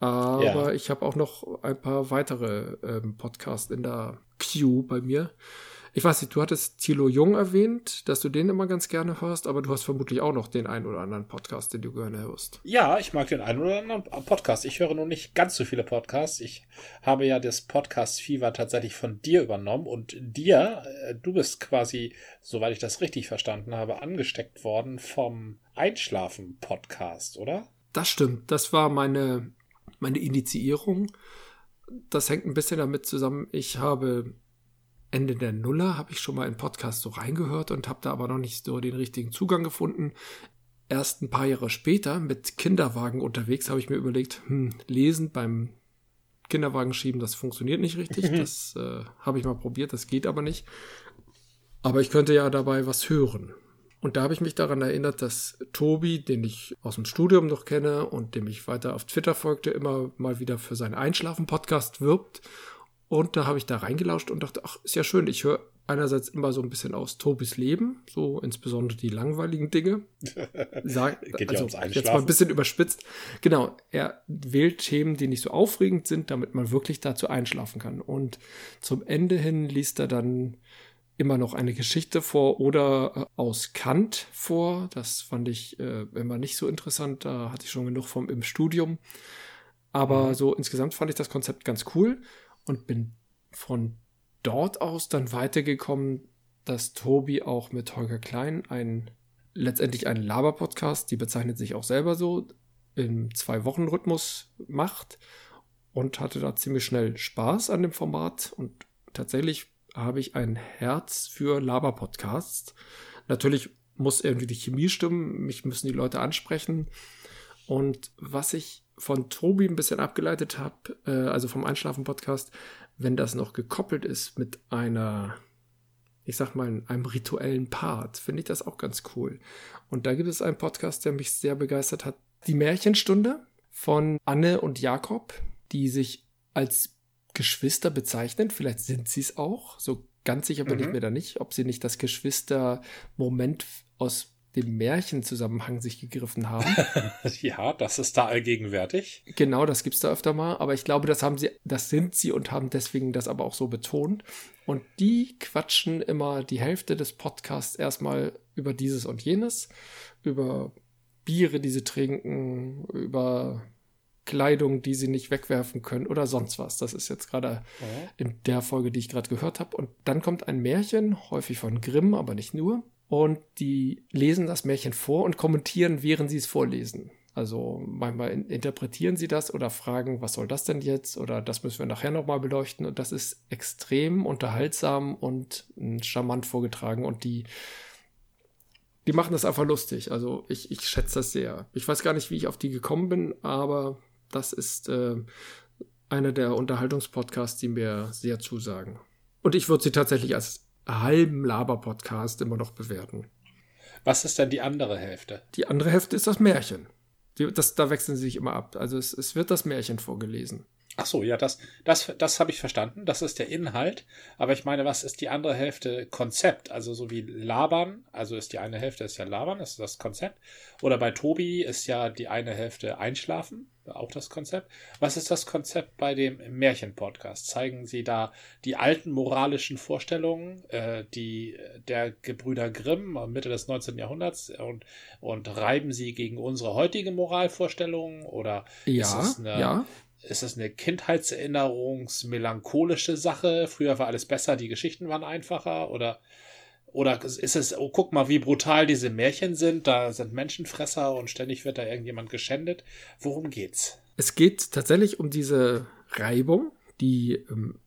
Aber Ja. ich habe auch noch ein paar weitere ähm, Podcasts in der Queue bei mir. Ich weiß nicht, du hattest Thilo Jung erwähnt, dass du den immer ganz gerne hörst, aber du hast vermutlich auch noch den einen oder anderen Podcast, den du gerne hörst. Ja, ich mag den einen oder anderen Podcast. Ich höre nur nicht ganz so viele Podcasts. Ich habe ja das Podcast Fever tatsächlich von dir übernommen und dir, äh, du bist quasi, soweit ich das richtig verstanden habe, angesteckt worden vom Einschlafen-Podcast, oder? Das stimmt. Das war meine, meine Initiierung. Das hängt ein bisschen damit zusammen. Ich habe Ende der Nuller habe ich schon mal in Podcast so reingehört und habe da aber noch nicht so den richtigen Zugang gefunden. Erst ein paar Jahre später mit Kinderwagen unterwegs habe ich mir überlegt, hm, lesen beim Kinderwagen schieben, das funktioniert nicht richtig. Das äh, habe ich mal probiert, das geht aber nicht. Aber ich könnte ja dabei was hören. Und da habe ich mich daran erinnert, dass Tobi, den ich aus dem Studium noch kenne und dem ich weiter auf Twitter folgte, immer mal wieder für seinen Einschlafen-Podcast wirbt. Und da habe ich da reingelauscht und dachte, ach, ist ja schön, ich höre einerseits immer so ein bisschen aus Tobis Leben, so insbesondere die langweiligen Dinge. Sag, Geht also ums jetzt mal ein bisschen überspitzt. Genau, er wählt Themen, die nicht so aufregend sind, damit man wirklich dazu einschlafen kann. Und zum Ende hin liest er dann immer noch eine Geschichte vor oder äh, aus Kant vor. Das fand ich äh, immer nicht so interessant. Da hatte ich schon genug vom im Studium. Aber Mhm. so insgesamt fand ich das Konzept ganz cool und bin von dort aus dann weitergekommen, dass Tobi auch mit Holger Klein ein letztendlich einen Laber-Podcast, die bezeichnet sich auch selber so, im Zwei-Wochen-Rhythmus macht und hatte da ziemlich schnell Spaß an dem Format und tatsächlich habe ich ein Herz für Laber-Podcasts. Natürlich muss irgendwie die Chemie stimmen, mich müssen die Leute ansprechen. Und was ich von Tobi ein bisschen abgeleitet habe, äh, also vom Einschlafen-Podcast, wenn das noch gekoppelt ist mit einer, ich sag mal, einem rituellen Part, finde ich das auch ganz cool. Und da gibt es einen Podcast, der mich sehr begeistert hat. Die Märchenstunde von Anne und Jakob, die sich als Geschwister bezeichnen. Vielleicht sind sie es auch. So ganz sicher bin Mhm. ich mir da nicht, ob sie nicht das Geschwister-Moment aus dem Märchenzusammenhang sich gegriffen haben. Ja, das ist da allgegenwärtig. genau, das gibt's da öfter mal. Aber ich glaube, das haben sie, das sind sie und haben deswegen das aber auch so betont. Und die quatschen immer die Hälfte des Podcasts erstmal über dieses und jenes, über Biere, die sie trinken, über Kleidung, die sie nicht wegwerfen können oder sonst was. Das ist jetzt gerade in der Folge, die ich gerade gehört habe. Und dann kommt ein Märchen, häufig von Grimm, aber nicht nur. Und die lesen das Märchen vor und kommentieren, während sie es vorlesen. Also manchmal in interpretieren sie das oder fragen, was soll das denn jetzt? Oder das müssen wir nachher nochmal beleuchten. Und das ist extrem unterhaltsam und mm, charmant vorgetragen. Und die, die machen das einfach lustig. Also ich, ich schätze das sehr. Ich weiß gar nicht, wie ich auf die gekommen bin, aber das ist äh, einer der Unterhaltungspodcasts, die mir sehr zusagen. Und ich würde sie tatsächlich als halben Laber-Podcast immer noch bewerten. Was ist denn die andere Hälfte? Die andere Hälfte ist das Märchen. Die, das, da wechseln sie sich immer ab. Also es, es wird das Märchen vorgelesen. Ach so, ja, das, das, das habe ich verstanden. Das ist der Inhalt. Aber ich meine, was ist die andere Hälfte Konzept? Also so wie Labern. Also ist die eine Hälfte ist ja Labern, das ist das Konzept. Oder bei Tobi ist ja die eine Hälfte Einschlafen, auch das Konzept. Was ist das Konzept bei dem Märchen-Podcast? Zeigen Sie da die alten moralischen Vorstellungen, äh, die der Gebrüder Grimm Mitte des 19. Jahrhunderts und, und reiben sie gegen unsere heutige Moralvorstellungen? Oder Ja, ist es eine, ja. Ist es eine Kindheitserinnerungsmelancholische Sache? Früher war alles besser, die Geschichten waren einfacher? Oder, oder ist es, oh, guck mal, wie brutal diese Märchen sind, da sind Menschenfresser und ständig wird da irgendjemand geschändet. Worum geht's? Es geht tatsächlich um diese Reibung, die, ähm,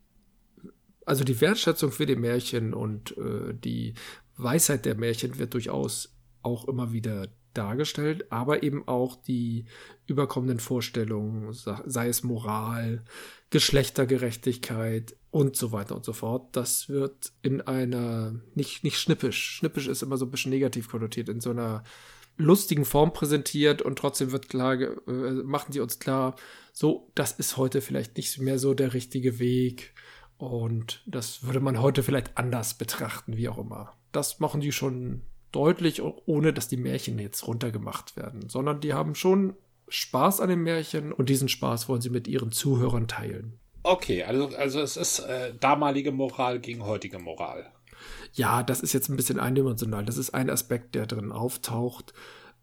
also die Wertschätzung für die Märchen und äh, die Weisheit der Märchen wird durchaus auch immer wieder dargestellt, aber eben auch die überkommenen Vorstellungen, sei es Moral, Geschlechtergerechtigkeit und so weiter und so fort. Das wird in einer, nicht, nicht schnippisch, schnippisch ist immer so ein bisschen negativ konnotiert, in so einer lustigen Form präsentiert und trotzdem wird klar, äh, machen die uns klar, so, das ist heute vielleicht nicht mehr so der richtige Weg und das würde man heute vielleicht anders betrachten, wie auch immer. Das machen die schon deutlich, ohne dass die Märchen jetzt runtergemacht werden, sondern die haben schon Spaß an den Märchen und diesen Spaß wollen sie mit ihren Zuhörern teilen. Okay, also, also es ist äh, damalige Moral gegen heutige Moral. Ja, das ist jetzt ein bisschen eindimensional. Das ist ein Aspekt, der drin auftaucht.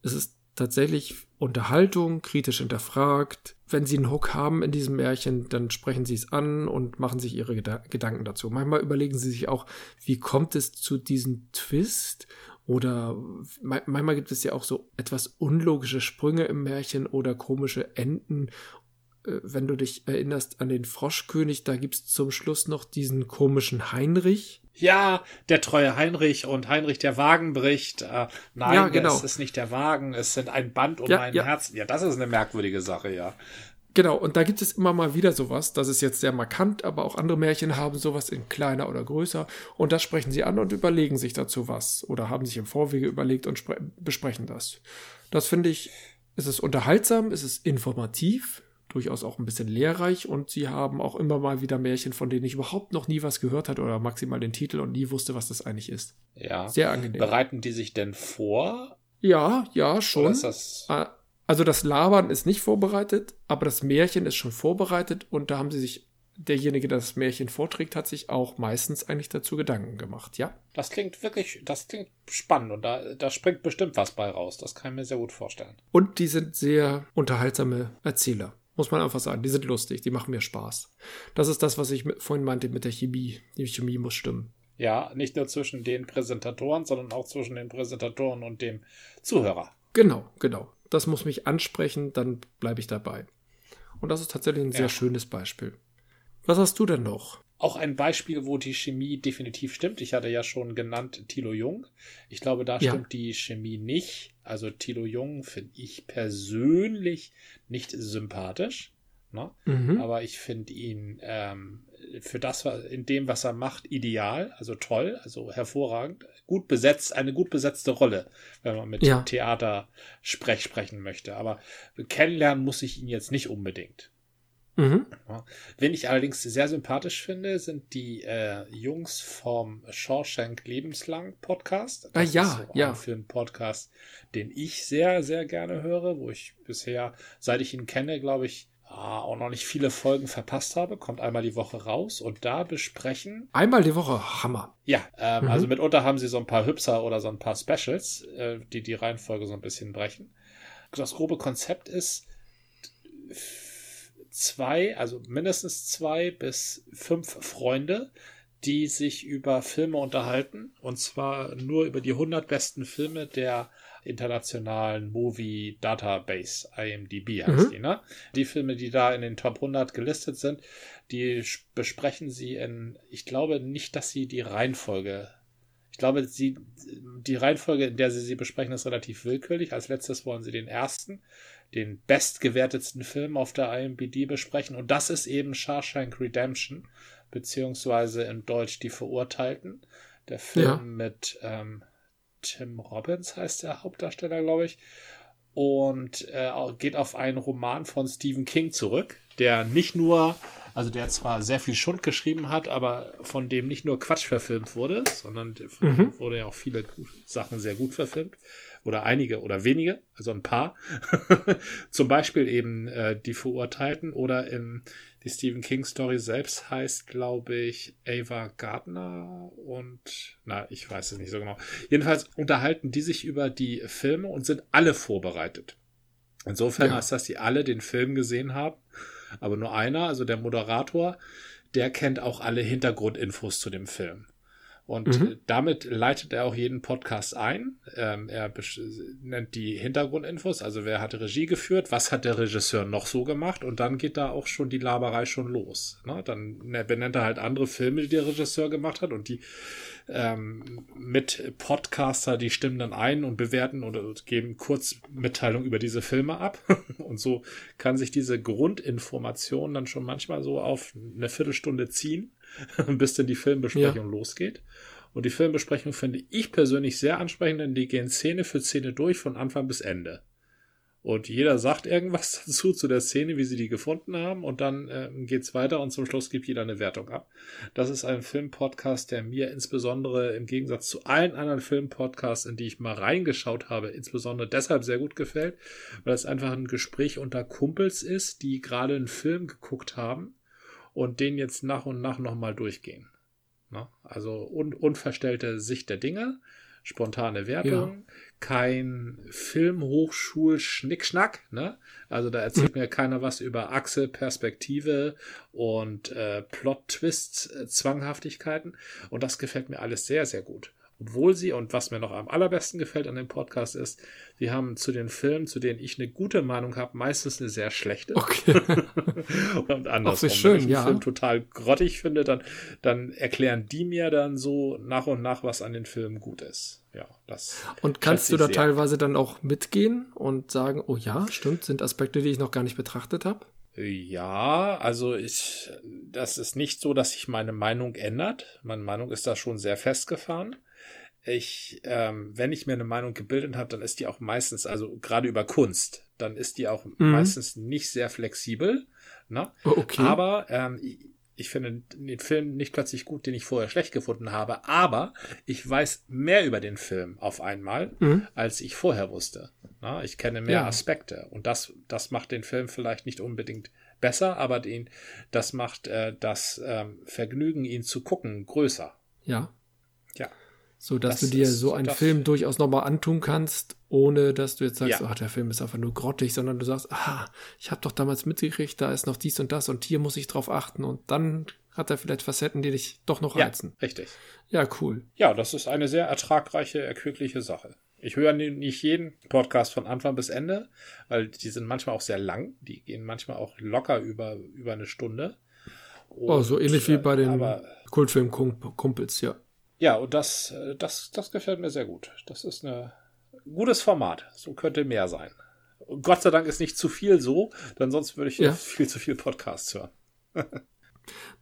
Es ist tatsächlich Unterhaltung, kritisch hinterfragt. Wenn Sie einen Hook haben in diesem Märchen, dann sprechen Sie es an und machen sich Ihre Geda Gedanken dazu. Manchmal überlegen Sie sich auch, wie kommt es zu diesem Twist? Oder ma- manchmal gibt es ja auch so etwas unlogische Sprünge im Märchen oder komische Enden. äh, wenn du dich erinnerst an den Froschkönig, da gibt's zum Schluss noch diesen komischen Heinrich. Ja, der treue Heinrich und Heinrich der Wagen bricht. Äh, nein, Ja, genau. es ist nicht der Wagen, es sind ein Band um Ja, mein ja. Herz. Ja, das ist eine merkwürdige Sache, ja. Genau, und da gibt es immer mal wieder sowas. Das ist jetzt sehr markant, aber auch andere Märchen haben sowas in kleiner oder größer. Und das sprechen sie an und überlegen sich dazu was. Oder haben sich im Vorwege überlegt und spre- besprechen das. Das finde ich, es ist unterhaltsam, es ist informativ, durchaus auch ein bisschen lehrreich und sie haben auch immer mal wieder Märchen, von denen ich überhaupt noch nie was gehört hatte oder maximal den Titel und nie wusste, was das eigentlich ist. Ja. Sehr angenehm. Bereiten die sich denn vor? Ja, ja, Oder schon. ist das. Also das Labern ist nicht vorbereitet, aber das Märchen ist schon vorbereitet und da haben sie sich, derjenige, der das Märchen vorträgt, hat sich auch meistens eigentlich dazu Gedanken gemacht, ja? Das klingt wirklich, das klingt spannend und da, da springt bestimmt was bei raus. Das kann ich mir sehr gut vorstellen. Und die sind sehr unterhaltsame Erzähler, muss man einfach sagen. Die sind lustig, die machen mir Spaß. Das ist das, was ich vorhin meinte mit der Chemie. Die Chemie muss stimmen. Ja, nicht nur zwischen den Präsentatoren, sondern auch zwischen den Präsentatoren und dem Zuhörer. Genau, genau. Das muss mich ansprechen, dann bleibe ich dabei. Und das ist tatsächlich ein sehr Ja. schönes Beispiel. Was hast du denn noch? Auch ein Beispiel, wo die Chemie definitiv stimmt. Ich hatte ja schon genannt Thilo Jung. Ich glaube, da Ja. stimmt die Chemie nicht. Also Thilo Jung finde ich persönlich nicht sympathisch. Ne? Mhm. Aber ich finde ihn ähm, für das, in dem, was er macht, ideal, also toll, also hervorragend, gut besetzt, eine gut besetzte Rolle, wenn man mit Ja. Theater sprech sprechen möchte. Aber kennenlernen muss ich ihn jetzt nicht unbedingt. Mhm. Wen ich allerdings sehr sympathisch finde, sind die äh, Jungs vom Shawshank Lebenslang Podcast. Ah, ja, ist so ja. ein Film-Podcast, den ich sehr, sehr gerne höre, wo ich bisher, seit ich ihn kenne, glaube ich, ah, auch noch nicht viele Folgen verpasst habe. Kommt einmal die Woche raus und da besprechen Einmal die Woche, Hammer. ja, ähm, Mhm. also mitunter haben sie so ein paar Hübser oder so ein paar Specials, äh, die die Reihenfolge so ein bisschen brechen. Das grobe Konzept ist zwei, also mindestens zwei bis fünf Freunde, die sich über Filme unterhalten und zwar nur über die 100 besten Filme der internationalen Movie Database, IMDb heißt Mhm. die, ne? Die Filme, die da in den Top 100 gelistet sind, die besprechen sie in, ich glaube nicht, dass sie die Reihenfolge, ich glaube, sie, die Reihenfolge, in der sie sie besprechen, ist relativ willkürlich. Als letztes wollen sie den ersten, den bestgewertetsten Film auf der IMDb besprechen und das ist eben Shawshank Redemption, beziehungsweise in Deutsch Die Verurteilten. Der Film Ja. mit ähm, Tim Robbins heißt der Hauptdarsteller, glaube ich. Und äh, geht auf einen Roman von Stephen King zurück, der nicht nur, also der zwar sehr viel Schund geschrieben hat, aber von dem nicht nur Quatsch verfilmt wurde, sondern von Mhm. wurde ja auch viele Sachen sehr gut verfilmt. Oder einige oder wenige, also ein paar. Zum Beispiel eben äh, die Verurteilten oder in die Stephen King Story selbst heißt, glaube ich, Ava Gardner und na, ich weiß es nicht so genau. Jedenfalls unterhalten die sich über die Filme und sind alle vorbereitet. Insofern Ja. heißt das, die alle den Film gesehen haben, aber nur einer, also der Moderator, der kennt auch alle Hintergrundinfos zu dem Film. Und Mhm. äh, damit leitet er auch jeden Podcast ein. Ähm, er nennt die Hintergrundinfos, also wer hat Regie geführt, was hat der Regisseur noch so gemacht und dann geht da auch schon die Laberei schon los. Ne? Dann ne- benennt er halt andere Filme, die der Regisseur gemacht hat und die ähm, mit Podcaster, die stimmen dann ein und bewerten oder geben Kurzmitteilung über diese Filme ab. Und so kann sich diese Grundinformation dann schon manchmal so auf eine Viertelstunde ziehen, bis dann die Filmbesprechung losgeht. Und die Filmbesprechung finde ich persönlich sehr ansprechend, denn die gehen Szene für Szene durch von Anfang bis Ende. Und jeder sagt irgendwas dazu, zu der Szene, wie sie die gefunden haben. Und dann ähm, geht's weiter und zum Schluss gibt jeder eine Wertung ab. Das ist ein Filmpodcast, der mir insbesondere im Gegensatz zu allen anderen Filmpodcasts, in die ich mal reingeschaut habe, insbesondere deshalb sehr gut gefällt, weil es einfach ein Gespräch unter Kumpels ist, die gerade einen Film geguckt haben und den jetzt nach und nach nochmal durchgehen. Ne? Also un unverstellte Sicht der Dinge, spontane Werbung, kein Filmhochschul-Schnickschnack. Ne? Also da erzählt mir keiner was über Achse, Perspektive und äh, Plot-Twists, äh, Zwanghaftigkeiten. Und das gefällt mir alles sehr, sehr gut. Obwohl sie, und was mir noch am allerbesten gefällt an dem Podcast ist, sie haben zu den Filmen, zu denen ich eine gute Meinung habe, meistens eine sehr schlechte. Okay. und andersrum. Auch schön, Wenn ich einen ja. Film total grottig finde, dann, dann erklären die mir dann so nach und nach, was an den Filmen gut ist. Ja, das. Und kannst du da sehr. teilweise dann auch mitgehen und sagen, oh ja, stimmt, sind Aspekte, die ich noch gar nicht betrachtet habe? Ja, also ich, das ist nicht so, dass sich meine Meinung ändert. Meine Meinung ist da schon sehr festgefahren. Ich, ähm, wenn ich mir eine Meinung gebildet habe, dann ist die auch meistens, also gerade über Kunst, dann ist die auch meistens nicht sehr flexibel. Ne? Oh, okay. Aber ähm, ich, finde den Film nicht plötzlich gut, den ich vorher schlecht gefunden habe, aber ich weiß mehr über den Film auf einmal, Mhm. als ich vorher wusste. Na, ich kenne mehr Ja. Aspekte und das, das macht den Film vielleicht nicht unbedingt besser, aber den, das macht äh, das ähm, Vergnügen, ihn zu gucken, größer. Ja. So dass Das du dir so einen Film durchaus nochmal antun kannst, ohne dass du jetzt sagst, Ja. oh, der Film ist einfach nur grottig, sondern du sagst, ah, ich habe doch damals mitgekriegt, da ist noch dies und das und hier muss ich drauf achten und dann hat er vielleicht Facetten, die dich doch noch Ja, reizen. richtig. Ja, cool. Ja, das ist eine sehr ertragreiche, erquickliche Sache. Ich höre ni- nicht jeden Podcast von Anfang bis Ende, weil die sind manchmal auch sehr lang. Die gehen manchmal auch locker über, über eine Stunde. Oh, so Und, ähnlich wie äh, bei den Kultfilm-Kumpels, ja. Ja, und das, äh, das, das gefällt mir sehr gut. Das ist ein gutes Format. So könnte mehr sein. Und Gott sei Dank ist nicht zu viel so, denn sonst würde ich Ja. viel zu viel Podcasts hören.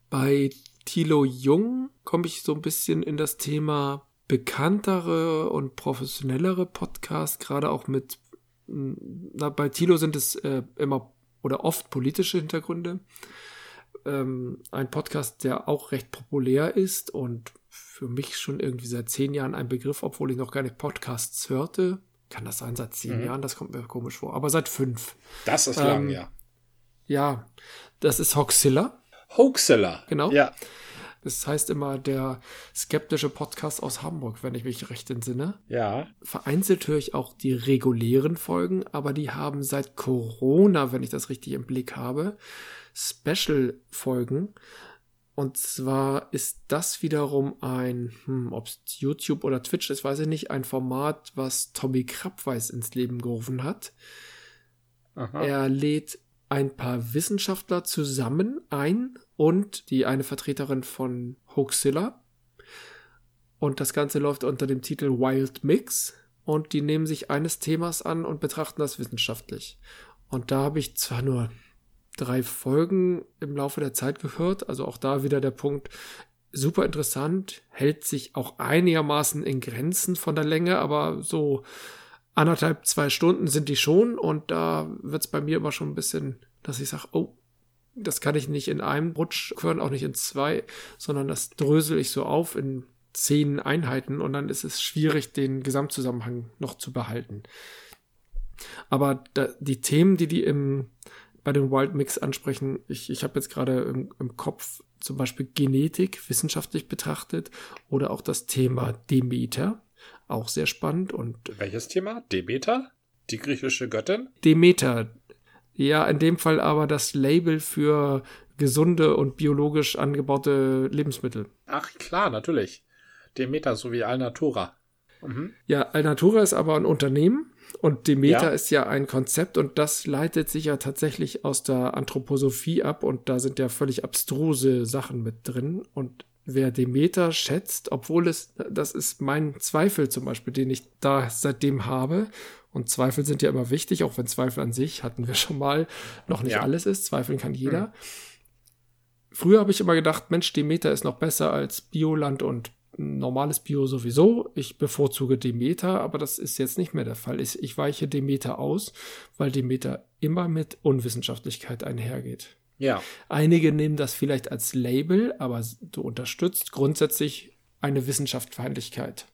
Bei Thilo Jung komme ich so ein bisschen in das Thema bekanntere und professionellere Podcasts, gerade auch mit, mh, na, bei Thilo sind es äh, immer oder oft politische Hintergründe. Ähm, ein Podcast, der auch recht populär ist und für mich schon irgendwie seit zehn Jahren ein Begriff, obwohl ich noch keine Podcasts hörte. Kann das sein, seit zehn Mhm. Jahren? Das kommt mir komisch vor. Aber seit fünf. Das ist Ähm, lang, ja. Ja, das ist Hoxilla. Hoaxilla. Genau. Ja. Das heißt immer der skeptische Podcast aus Hamburg, wenn ich mich recht entsinne. Ja. Vereinzelt höre ich auch die regulären Folgen, aber die haben seit Corona, wenn ich das richtig im Blick habe, Special-Folgen. Und zwar ist das wiederum ein, hm, ob es YouTube oder Twitch ist, weiß ich nicht, ein Format, was Tommy Krabweis ins Leben gerufen hat. Aha. Er lädt ein paar Wissenschaftler zusammen ein und die eine Vertreterin von Hoaxilla. Und das Ganze läuft unter dem Titel Wild Mix. Und die nehmen sich eines Themas an und betrachten das wissenschaftlich. Und da habe ich zwar nur drei Folgen im Laufe der Zeit gehört, also auch da wieder der Punkt, super interessant, hält sich auch einigermaßen in Grenzen von der Länge, aber so anderthalb, zwei Stunden sind die schon und da wird es bei mir immer schon ein bisschen, dass ich sage, oh, das kann ich nicht in einem Rutsch hören, auch nicht in zwei, sondern das drösel ich so auf in zehn Einheiten und dann ist es schwierig, den Gesamtzusammenhang noch zu behalten. Aber da, die Themen, die die im, bei den Wild Mix ansprechen, ich, ich habe jetzt gerade im, im Kopf zum Beispiel Genetik wissenschaftlich betrachtet oder auch das Thema Demeter, auch sehr spannend und Welches Thema? Demeter? Die griechische Göttin? Demeter. Ja, in dem Fall aber das Label für gesunde und biologisch angebaute Lebensmittel. Ach klar, natürlich. Demeter sowie Alnatura. Mhm. Ja, Alnatura ist aber ein Unternehmen und Demeter Ja. ist ja ein Konzept und das leitet sich ja tatsächlich aus der Anthroposophie ab und da sind ja völlig abstruse Sachen mit drin und wer Demeter schätzt, obwohl es, das ist mein Zweifel zum Beispiel, den ich da seitdem habe und Zweifel sind ja immer wichtig, auch wenn Zweifel an sich, hatten wir schon mal, noch nicht Ja. alles ist, zweifeln kann jeder. Früher habe ich immer gedacht, Mensch, Demeter ist noch besser als Bioland und normales Bio sowieso. Ich bevorzuge Demeter, aber das ist jetzt nicht mehr der Fall. Ich, ich weiche Demeter aus, weil Demeter immer mit Unwissenschaftlichkeit einhergeht. Ja. Einige nehmen das vielleicht als Label, aber du unterstützt grundsätzlich eine Wissenschaftsfeindlichkeit.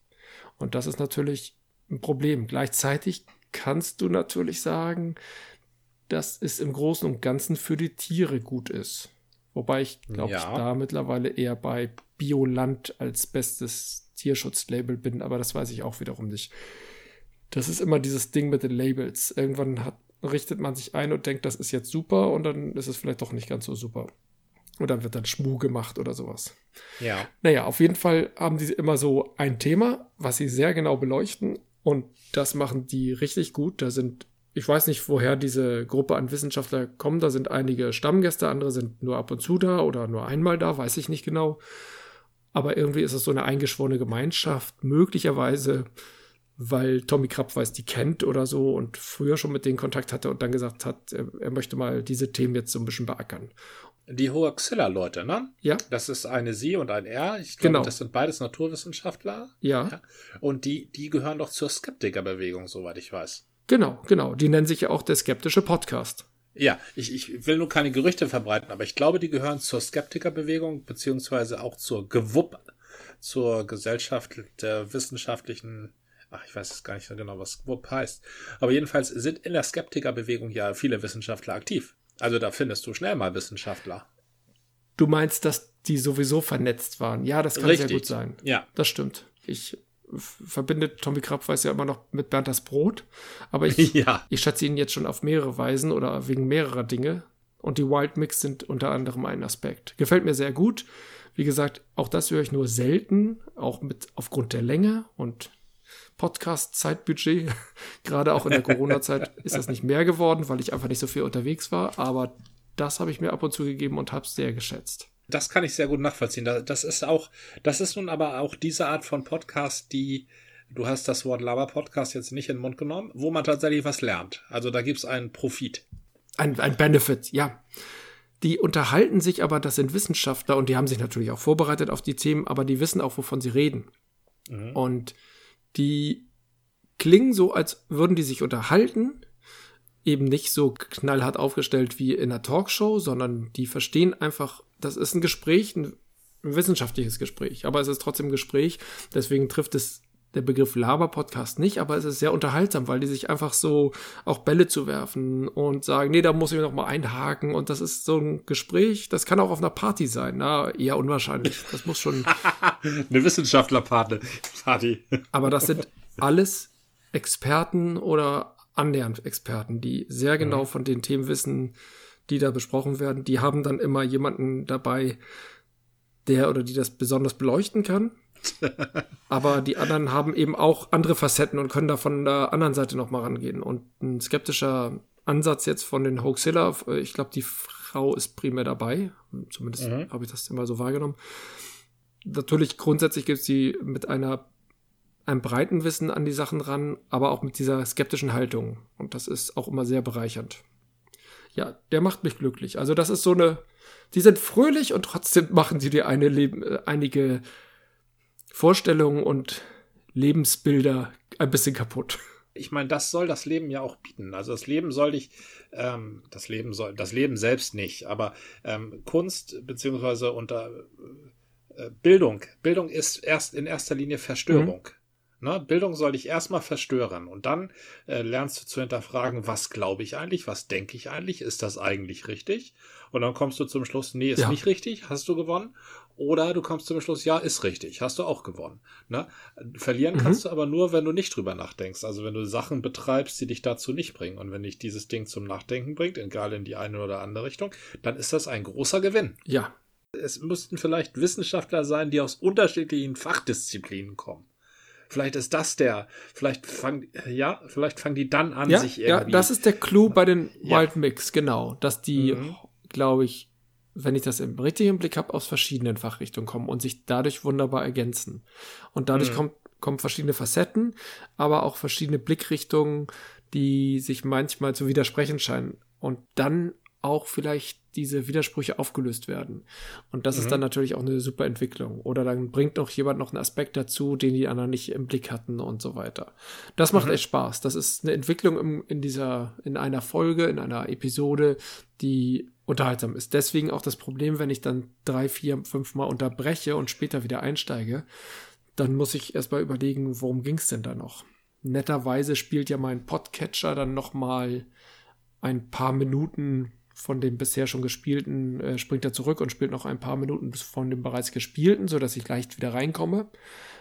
Und das ist natürlich ein Problem. Gleichzeitig kannst du natürlich sagen, dass es im Großen und Ganzen für die Tiere gut ist. Wobei ich glaube, Ja. ich da mittlerweile eher bei Bioland als bestes Tierschutzlabel bin, aber das weiß ich auch wiederum nicht. Das ist immer dieses Ding mit den Labels. Irgendwann hat, richtet man sich ein und denkt, das ist jetzt super und dann ist es vielleicht doch nicht ganz so super. Und dann wird dann Schmu gemacht oder sowas. Ja. Naja, auf jeden Fall haben die immer so ein Thema, was sie sehr genau beleuchten. Und das machen die richtig gut. Da sind, ich weiß nicht, woher diese Gruppe an Wissenschaftler kommt. Da sind einige Stammgäste, andere sind nur ab und zu da oder nur einmal da, weiß ich nicht genau. Aber irgendwie ist es so eine eingeschworene Gemeinschaft. Möglicherweise weil Tommy Krabweis die kennt oder so und früher schon mit denen Kontakt hatte und dann gesagt hat, er, er möchte mal diese Themen jetzt so ein bisschen beackern. Die Hoaxilla-Leute, ne? Ja. Das ist eine Sie und ein R. Ich glaube, Genau. das sind beides Naturwissenschaftler. Ja, Ja. Und die, die gehören doch zur Skeptikerbewegung, soweit ich weiß. Genau, genau. Die nennen sich ja auch der skeptische Podcast. Ja, ich, ich will nur keine Gerüchte verbreiten, aber ich glaube, die gehören zur Skeptikerbewegung, beziehungsweise auch zur GWUP, zur Gesellschaft der wissenschaftlichen, ach, ich weiß jetzt gar nicht so genau, was GWUP heißt. Aber jedenfalls sind in der Skeptikerbewegung ja viele Wissenschaftler aktiv. Also da findest du schnell mal Wissenschaftler. Du meinst, dass die sowieso vernetzt waren. Ja, das kann sehr gut sein. Ja. Das stimmt. Ich f- verbinde Tommy Krabweis ja immer noch mit Bernd das Brot, aber ich, Ja. ich schätze ihn jetzt schon auf mehrere Weisen oder wegen mehrerer Dinge. Und die Wild Mix sind unter anderem ein Aspekt. Gefällt mir sehr gut. Wie gesagt, auch das höre ich nur selten, auch mit aufgrund der Länge und Podcast-Zeitbudget. Gerade auch in der Corona-Zeit ist das nicht mehr geworden, weil ich einfach nicht so viel unterwegs war. Aber das habe ich mir ab und zu gegeben und habe es sehr geschätzt. Das kann ich sehr gut nachvollziehen. Da- Das ist auch, das ist nun aber auch diese Art von Podcast, die, du hast das Wort Laber-Podcast jetzt nicht in den Mund genommen, wo man tatsächlich was lernt. Also da gibt's einen Profit. Ein, ein Benefit, ja. Die unterhalten sich aber, das sind Wissenschaftler und die haben sich natürlich auch vorbereitet auf die Themen, aber die wissen auch, wovon sie reden. Und die klingen so, als würden die sich unterhalten, eben nicht so knallhart aufgestellt wie in einer Talkshow, sondern die verstehen einfach, das ist ein Gespräch, ein, wissenschaftliches Gespräch, aber es ist trotzdem ein Gespräch, deswegen trifft es der Begriff Laber-Podcast nicht, aber es ist sehr unterhaltsam, weil die sich einfach so auch Bälle zu werfen und sagen, nee, da muss ich noch mal einhaken. Und das ist so ein Gespräch, das kann auch auf einer Party sein, na, eher unwahrscheinlich, das muss schon Eine Wissenschaftlerparty. Party. aber das sind alles Experten oder annähernd Experten, die sehr genau von den Themen wissen, die da besprochen werden. Die haben dann immer jemanden dabei, der oder die das besonders beleuchten kann. Aber die anderen haben eben auch andere Facetten und können da von der anderen Seite nochmal rangehen. Und ein skeptischer Ansatz jetzt von den Hoaxilla, ich glaube, die Frau ist primär dabei. Zumindest habe ich das immer so wahrgenommen. Natürlich grundsätzlich gibt es die mit einer einem breiten Wissen an die Sachen ran, aber auch mit dieser skeptischen Haltung. Und das ist auch immer sehr bereichernd. Ja, der macht mich glücklich. Also das ist so eine, die sind fröhlich und trotzdem machen sie dir eine Leben, äh, einige Vorstellungen und Lebensbilder ein bisschen kaputt. Ich meine, das soll das Leben ja auch bieten. Also das Leben soll dich, ähm, das Leben soll, das Leben selbst nicht, aber ähm, Kunst beziehungsweise unter äh, Bildung. Bildung ist erst in erster Linie Verstörung. Ne? Bildung soll dich erstmal verstören und dann äh, lernst du zu hinterfragen, was glaube ich eigentlich, was denke ich eigentlich, ist das eigentlich richtig? Und dann kommst du zum Schluss, nee, ist Ja. nicht richtig, hast du gewonnen. Oder du kommst zum Schluss, ja, ist richtig, hast du auch gewonnen. Ne? Verlieren kannst du aber nur, wenn du nicht drüber nachdenkst. Also wenn du Sachen betreibst, die dich dazu nicht bringen. Und wenn dich dieses Ding zum Nachdenken bringt, egal in die eine oder andere Richtung, dann ist das ein großer Gewinn. Ja, Es müssten vielleicht Wissenschaftler sein, die aus unterschiedlichen Fachdisziplinen kommen. Vielleicht ist das der, vielleicht fangen, ja, vielleicht fangen die dann an, ja, sich ja, irgendwie. das ist der Clou bei den Ja. Wild Mix, genau. Dass die, Mhm. glaube ich, wenn ich das im richtigen Blick habe, aus verschiedenen Fachrichtungen kommen und sich dadurch wunderbar ergänzen. Und dadurch Mhm. kommt, kommen verschiedene Facetten, aber auch verschiedene Blickrichtungen, die sich manchmal zu widersprechen scheinen. Und dann auch vielleicht diese Widersprüche aufgelöst werden. Und das ist dann natürlich auch eine super Entwicklung. Oder dann bringt noch jemand noch einen Aspekt dazu, den die anderen nicht im Blick hatten und so weiter. Das macht echt Spaß. Das ist eine Entwicklung im, in dieser, in einer Folge, in einer Episode, die unterhaltsam ist. Deswegen auch das Problem, wenn ich dann drei, vier, fünf Mal unterbreche und später wieder einsteige, dann muss ich erstmal überlegen, worum ging es denn da noch? Netterweise spielt ja mein Podcatcher dann noch mal ein paar Minuten von dem bisher schon gespielten, äh, springt er zurück und spielt noch ein paar Minuten von dem bereits gespielten, sodass ich leicht wieder reinkomme.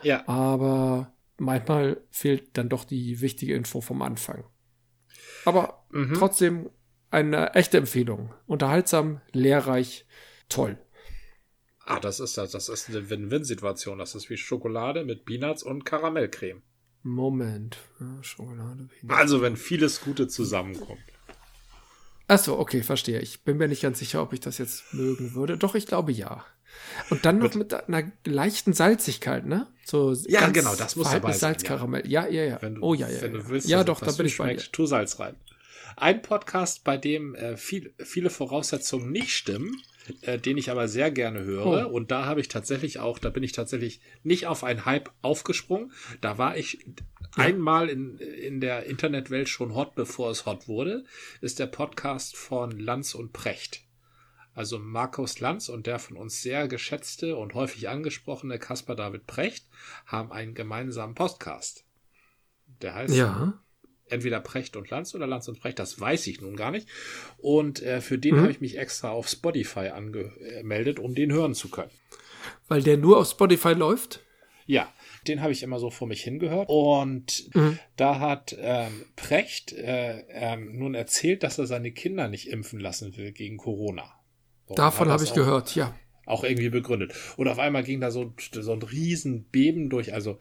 ja, Aber manchmal fehlt dann doch die wichtige Info vom Anfang. Aber Mhm. trotzdem eine echte Empfehlung. Unterhaltsam, lehrreich, toll. Ah, das ist das. Das ist eine Win-Win-Situation. Das ist wie Schokolade mit Peanuts und Karamellcreme. Moment. Ja, Schokolade. Peanuts. Also, wenn vieles Gute zusammenkommt. Achso, okay, verstehe. Ich bin mir nicht ganz sicher, ob ich das jetzt mögen würde. Doch, ich glaube ja. Und dann noch mit, einer leichten Salzigkeit, ne? So ja, genau, das muss dabei sein. Salzkaramell. Ja, ja, ja. Du, oh ja, ja. Wenn ja. du willst, ja, dass doch, da bin ich bei dir. tu Salz rein. Ein Podcast, bei dem äh, viel, viele Voraussetzungen nicht stimmen, äh, den ich aber sehr gerne höre. Oh. Und da habe ich tatsächlich auch, da bin ich tatsächlich nicht auf einen Hype aufgesprungen. Da war ich einmal in, in der Internetwelt schon hot, bevor es hot wurde, ist der Podcast von Lanz und Precht. Also Markus Lanz und der von uns sehr geschätzte und häufig angesprochene Caspar David Precht haben einen gemeinsamen Podcast. Der heißt Ja. entweder Precht und Lanz oder Lanz und Precht, das weiß ich nun gar nicht. Und äh, für den Mhm. habe ich mich extra auf Spotify angemeldet, um den hören zu können. Weil der nur auf Spotify läuft. Ja, den habe ich immer so vor mich hingehört. Und Mhm. da hat ähm, Precht äh, ähm, nun erzählt, dass er seine Kinder nicht impfen lassen will gegen Corona. So, Davon habe ich auch- gehört, ja. auch irgendwie begründet. Und auf einmal ging da so, so ein Riesenbeben durch. Also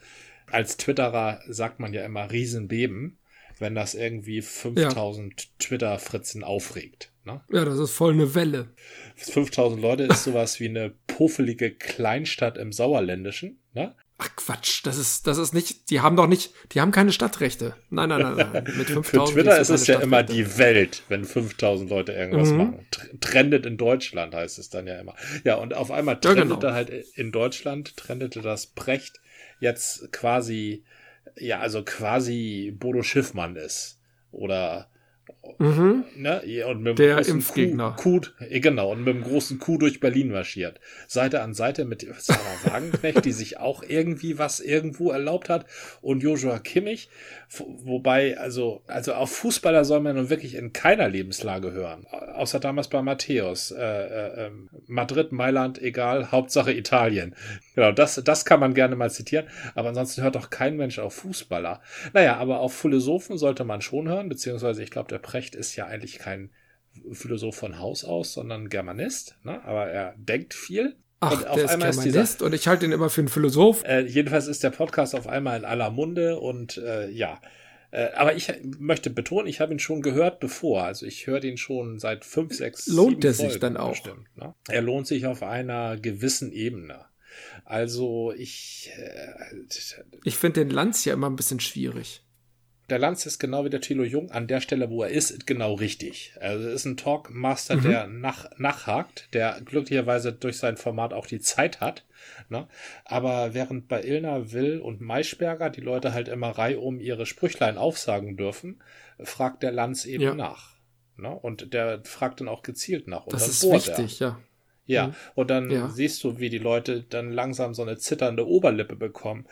als Twitterer sagt man ja immer Riesenbeben, wenn das irgendwie 5000 Twitter-Fritzen aufregt. Ne? Ja, das ist voll eine Welle. 5000 Leute ist sowas wie eine puffelige Kleinstadt im Sauerländischen. Ne? Ach Quatsch, das ist, das ist nicht, die haben doch nicht, die haben keine Stadtrechte. Nein, nein, nein, nein. Mit 5000 Für Twitter ist es ja immer die Welt, wenn 5000 Leute irgendwas Mhm. machen. Tr- Trendet in Deutschland heißt es dann ja immer. Ja, und auf einmal Ja, trendete genau. halt in Deutschland, trendete das Precht jetzt quasi, ja, also quasi Bodo Schiffmann ist. Oder, Mhm. ne, und mit dem Der großen Impfgegner. Kuh, Kuh, eh, genau, und mit dem großen Kuh durch Berlin marschiert. Seite an Seite mit Sarah Wagenknecht, die sich auch irgendwie was irgendwo erlaubt hat, und Joshua Kimmich, wo- wobei, also, also auf Fußballer soll man nun wirklich in keiner Lebenslage hören. Außer damals bei Matthäus. Äh, äh, ähm, Madrid, Mailand, egal, Hauptsache Italien. Genau, das, das kann man gerne mal zitieren, aber ansonsten hört doch kein Mensch auf Fußballer. Naja, aber auf Philosophen sollte man schon hören, beziehungsweise ich glaube, der Precht ist ja eigentlich kein Philosoph von Haus aus, sondern Germanist, ne? aber er denkt viel. Ach, Und auf der ist einmal ist dieser- Germanist und ich halte ihn immer für einen Philosoph. Äh, jedenfalls ist der Podcast auf einmal in aller Munde und äh, ja. Äh, aber ich möchte betonen, ich habe ihn schon gehört bevor. Also ich höre den schon seit fünf, sechs, Lohnt sich Folgen dann auch? Bestimmt, ne? Er lohnt sich auf einer gewissen Ebene. Also ich, äh, Ich finde den Lanz ja immer ein bisschen schwierig. Der Lanz ist genau wie der Thilo Jung an der Stelle, wo er ist, genau richtig. Also ist ein Talkmaster, Mhm. der nach, nachhakt, der glücklicherweise durch sein Format auch die Zeit hat. Ne? Aber während bei Ilna, Will und Maischberger die Leute halt immer reihum ihre Sprüchlein aufsagen dürfen, fragt der Lanz eben Ja. nach. Ne? Und der fragt dann auch gezielt nach. Und Das ist bohrt er. wichtig, ja. Ja, Mhm. und dann Ja. siehst du, wie die Leute dann langsam so eine zitternde Oberlippe bekommen,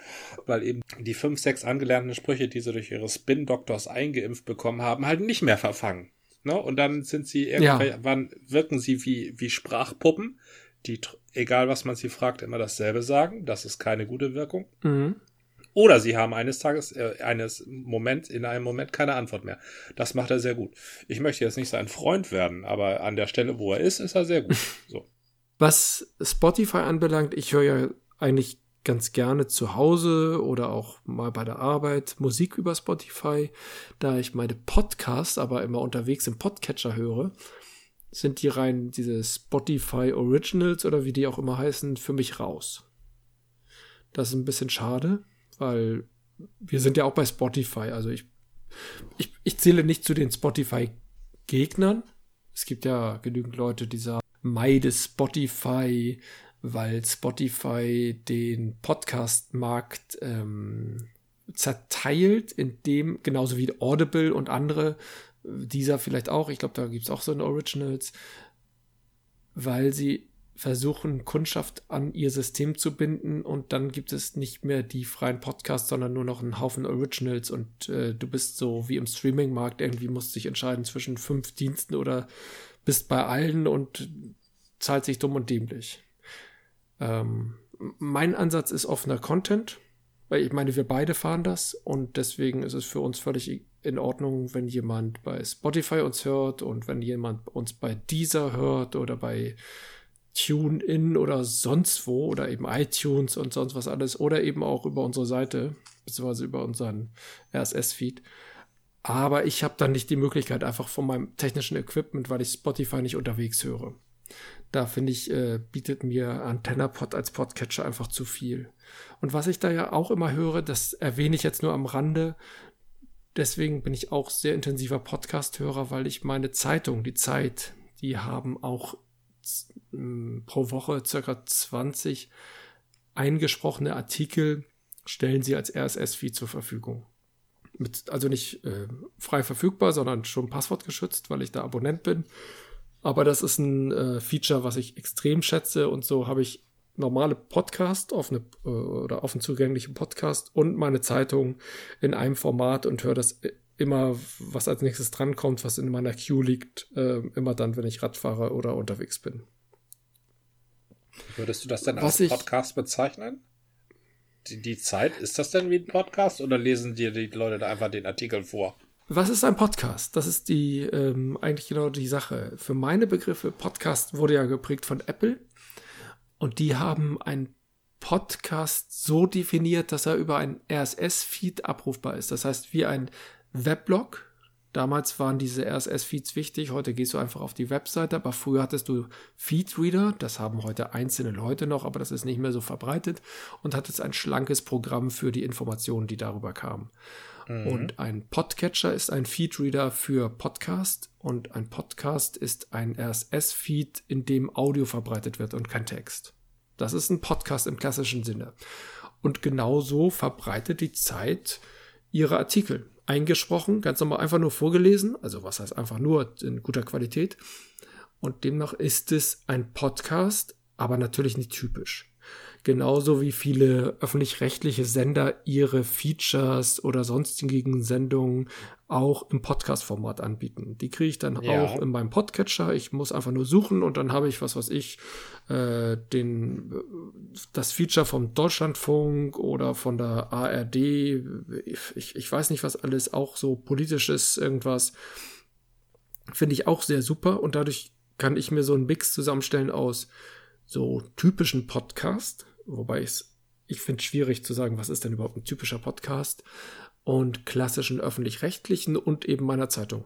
weil eben die fünf, sechs angelernten Sprüche, die sie durch ihre Spin-Doktors eingeimpft bekommen haben, halt nicht mehr verfangen. Ne? Und dann sind sie irgendwann, wirken sie wie, wie Sprachpuppen, die, egal was man sie fragt, immer dasselbe sagen. Das ist keine gute Wirkung. Mhm. Oder sie haben eines Tages, äh, eines Moments, in einem Moment keine Antwort mehr. Das macht er sehr gut. Ich möchte jetzt nicht sein Freund werden, aber an der Stelle, wo er ist, ist er sehr gut. So. Was Spotify anbelangt, ich höre ja eigentlich ganz gerne zu Hause oder auch mal bei der Arbeit Musik über Spotify. Da ich meine Podcasts aber immer unterwegs im Podcatcher höre, sind die rein diese Spotify Originals oder wie die auch immer heißen, für mich raus. Das ist ein bisschen schade, weil wir sind ja auch bei Spotify. Also ich, ich, ich zähle nicht zu den Spotify-Gegnern. Es gibt ja genügend Leute, die sagen, meide Spotify, weil Spotify den Podcast-Markt ähm, zerteilt, indem, genauso wie Audible und andere, äh, dieser vielleicht auch, ich glaube, da gibt es auch so eine Originals, weil sie versuchen, Kundschaft an ihr System zu binden und dann gibt es nicht mehr die freien Podcasts, sondern nur noch einen Haufen Originals und äh, du bist so wie im Streaming-Markt, irgendwie musst dich entscheiden zwischen fünf Diensten oder bist bei allen und zahlt sich dumm und dämlich. Ähm, mein Ansatz ist offener Content, weil ich meine, wir beide fahren das und deswegen ist es für uns völlig in Ordnung, wenn jemand bei Spotify uns hört und wenn jemand uns bei Deezer hört oder bei TuneIn oder sonst wo oder eben iTunes und sonst was alles oder eben auch über unsere Seite, beziehungsweise über unseren RSS-Feed. Aber ich habe dann nicht die Möglichkeit einfach von meinem technischen Equipment, weil ich Spotify nicht unterwegs höre. Da finde ich, äh, bietet mir AntennaPod als Podcatcher einfach zu viel. Und was ich da ja auch immer höre, das erwähne ich jetzt nur am Rande. Deswegen bin ich auch sehr intensiver Podcast-Hörer, weil ich meine Zeitung, die Zeit, die haben auch pro Woche circa 20 eingesprochene Artikel stellen sie als RSS-Feed zur Verfügung. Mit, also nicht äh, frei verfügbar, sondern schon passwortgeschützt, weil ich da Abonnent bin. Aber das ist ein äh, Feature, was ich extrem schätze und so habe ich normale Podcast, offene äh, oder offen zugängliche Podcast und meine Zeitung in einem Format und höre das immer, was als nächstes drankommt, was in meiner Queue liegt, äh, immer dann, wenn ich Rad fahre oder unterwegs bin. Würdest du das denn als Podcast bezeichnen? Die, die Zeit, ist das denn wie ein Podcast oder lesen dir die Leute da einfach den Artikel vor? Was ist ein Podcast? Das ist die ähm, eigentlich genau die Sache. Für meine Begriffe, Podcast wurde ja geprägt von Apple und die haben einen Podcast so definiert, dass er über ein RSS-Feed abrufbar ist. Das heißt, wie ein Weblog, Damals waren diese RSS-Feeds wichtig, heute gehst du einfach auf die Webseite, aber früher hattest du Feedreader, das haben heute einzelne Leute noch, aber das ist nicht mehr so verbreitet und hattest ein schlankes Programm für die Informationen, die darüber kamen. Mhm. Und ein Podcatcher ist ein Feedreader für Podcast und ein Podcast ist ein RSS-Feed, in dem Audio verbreitet wird und kein Text. Das ist ein Podcast im klassischen Sinne. Und genauso verbreitet die Zeit ihre Artikel eingesprochen, ganz normal einfach nur vorgelesen, also was heißt einfach nur in guter Qualität. Und demnach ist es ein Podcast, aber natürlich nicht typisch. Genauso wie viele öffentlich-rechtliche Sender ihre Features oder sonstigen Sendungen auch im Podcast-Format anbieten. Die kriege ich dann ja. auch in meinem Podcatcher. Ich muss einfach nur suchen und dann habe ich, was weiß ich, äh, den, das Feature vom Deutschlandfunk oder von der ARD. Ich, ich weiß nicht, was alles, auch so politisches irgendwas. Finde ich auch sehr super und dadurch kann ich mir so einen Mix zusammenstellen aus so typischen Podcast, wobei ich's, ich finde es schwierig zu sagen, was ist denn überhaupt ein typischer Podcast und klassischen öffentlich-rechtlichen und eben meiner Zeitung.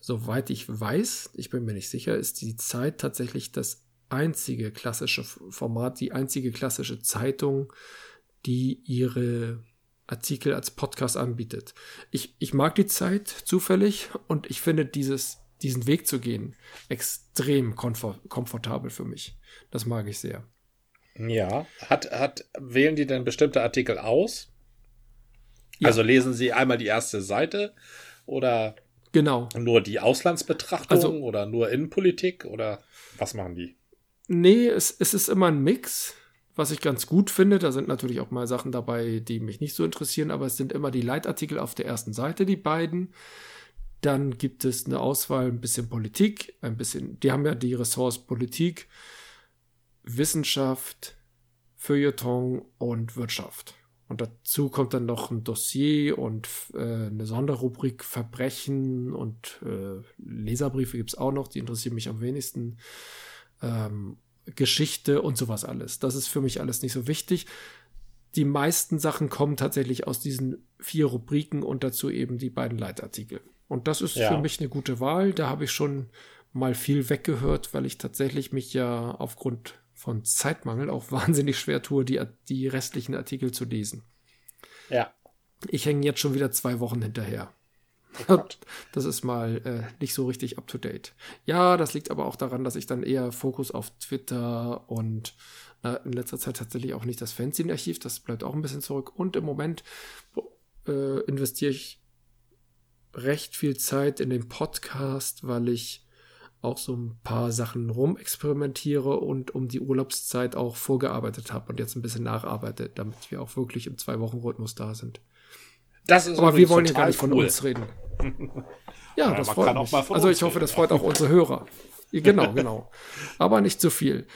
Soweit ich weiß, ich bin mir nicht sicher, ist die Zeit tatsächlich das einzige klassische Format, die einzige klassische Zeitung, die ihre Artikel als Podcast anbietet. Ich, ich mag die Zeit zufällig und ich finde dieses, diesen Weg zu gehen extrem komfort, komfortabel für mich. Das mag ich sehr. Ja, hat, hat, wählen die denn bestimmte Artikel aus? Ja. Also lesen sie einmal die erste Seite oder genau. nur die Auslandsbetrachtung also, oder nur Innenpolitik oder was machen die? Nee, es, es ist immer ein Mix, was ich ganz gut finde. Da sind natürlich auch mal Sachen dabei, die mich nicht so interessieren, aber es sind immer die Leitartikel auf der ersten Seite, die beiden. Dann gibt es eine Auswahl, ein bisschen Politik, ein bisschen, die haben ja die Ressorts Politik, Wissenschaft, Feuilleton und Wirtschaft. Und dazu kommt dann noch ein Dossier und äh, eine Sonderrubrik Verbrechen und äh, Leserbriefe gibt's auch noch, die interessieren mich am wenigsten. Ähm, Geschichte und sowas alles. Das ist für mich alles nicht so wichtig. Die meisten Sachen kommen tatsächlich aus diesen vier Rubriken und dazu eben die beiden Leitartikel. Und das ist ja. für mich eine gute Wahl. Da habe ich schon mal viel weggehört, weil ich tatsächlich mich ja aufgrund von Zeitmangel auch wahnsinnig schwer tue, die, die restlichen Artikel zu lesen. Ja. Ich hänge jetzt schon wieder zwei Wochen hinterher. Oh das ist mal äh, nicht so richtig up to date. Ja, das liegt aber auch daran, dass ich dann eher Fokus auf Twitter und äh, in letzter Zeit tatsächlich auch nicht das Fanzine-Archiv, das bleibt auch ein bisschen zurück. Und im Moment äh, investiere ich recht viel Zeit in den Podcast, weil ich auch so ein paar Sachen rumexperimentiere und um die Urlaubszeit auch vorgearbeitet habe und jetzt ein bisschen nacharbeite, damit wir auch wirklich im Zwei-Wochen-Rhythmus da sind. Das ist Aber wir wollen ja gar nicht von uns reden. ja, ja, das freut mich. also ich hoffe, reden, das freut auch unsere Hörer. Genau, genau. Aber nicht zu viel.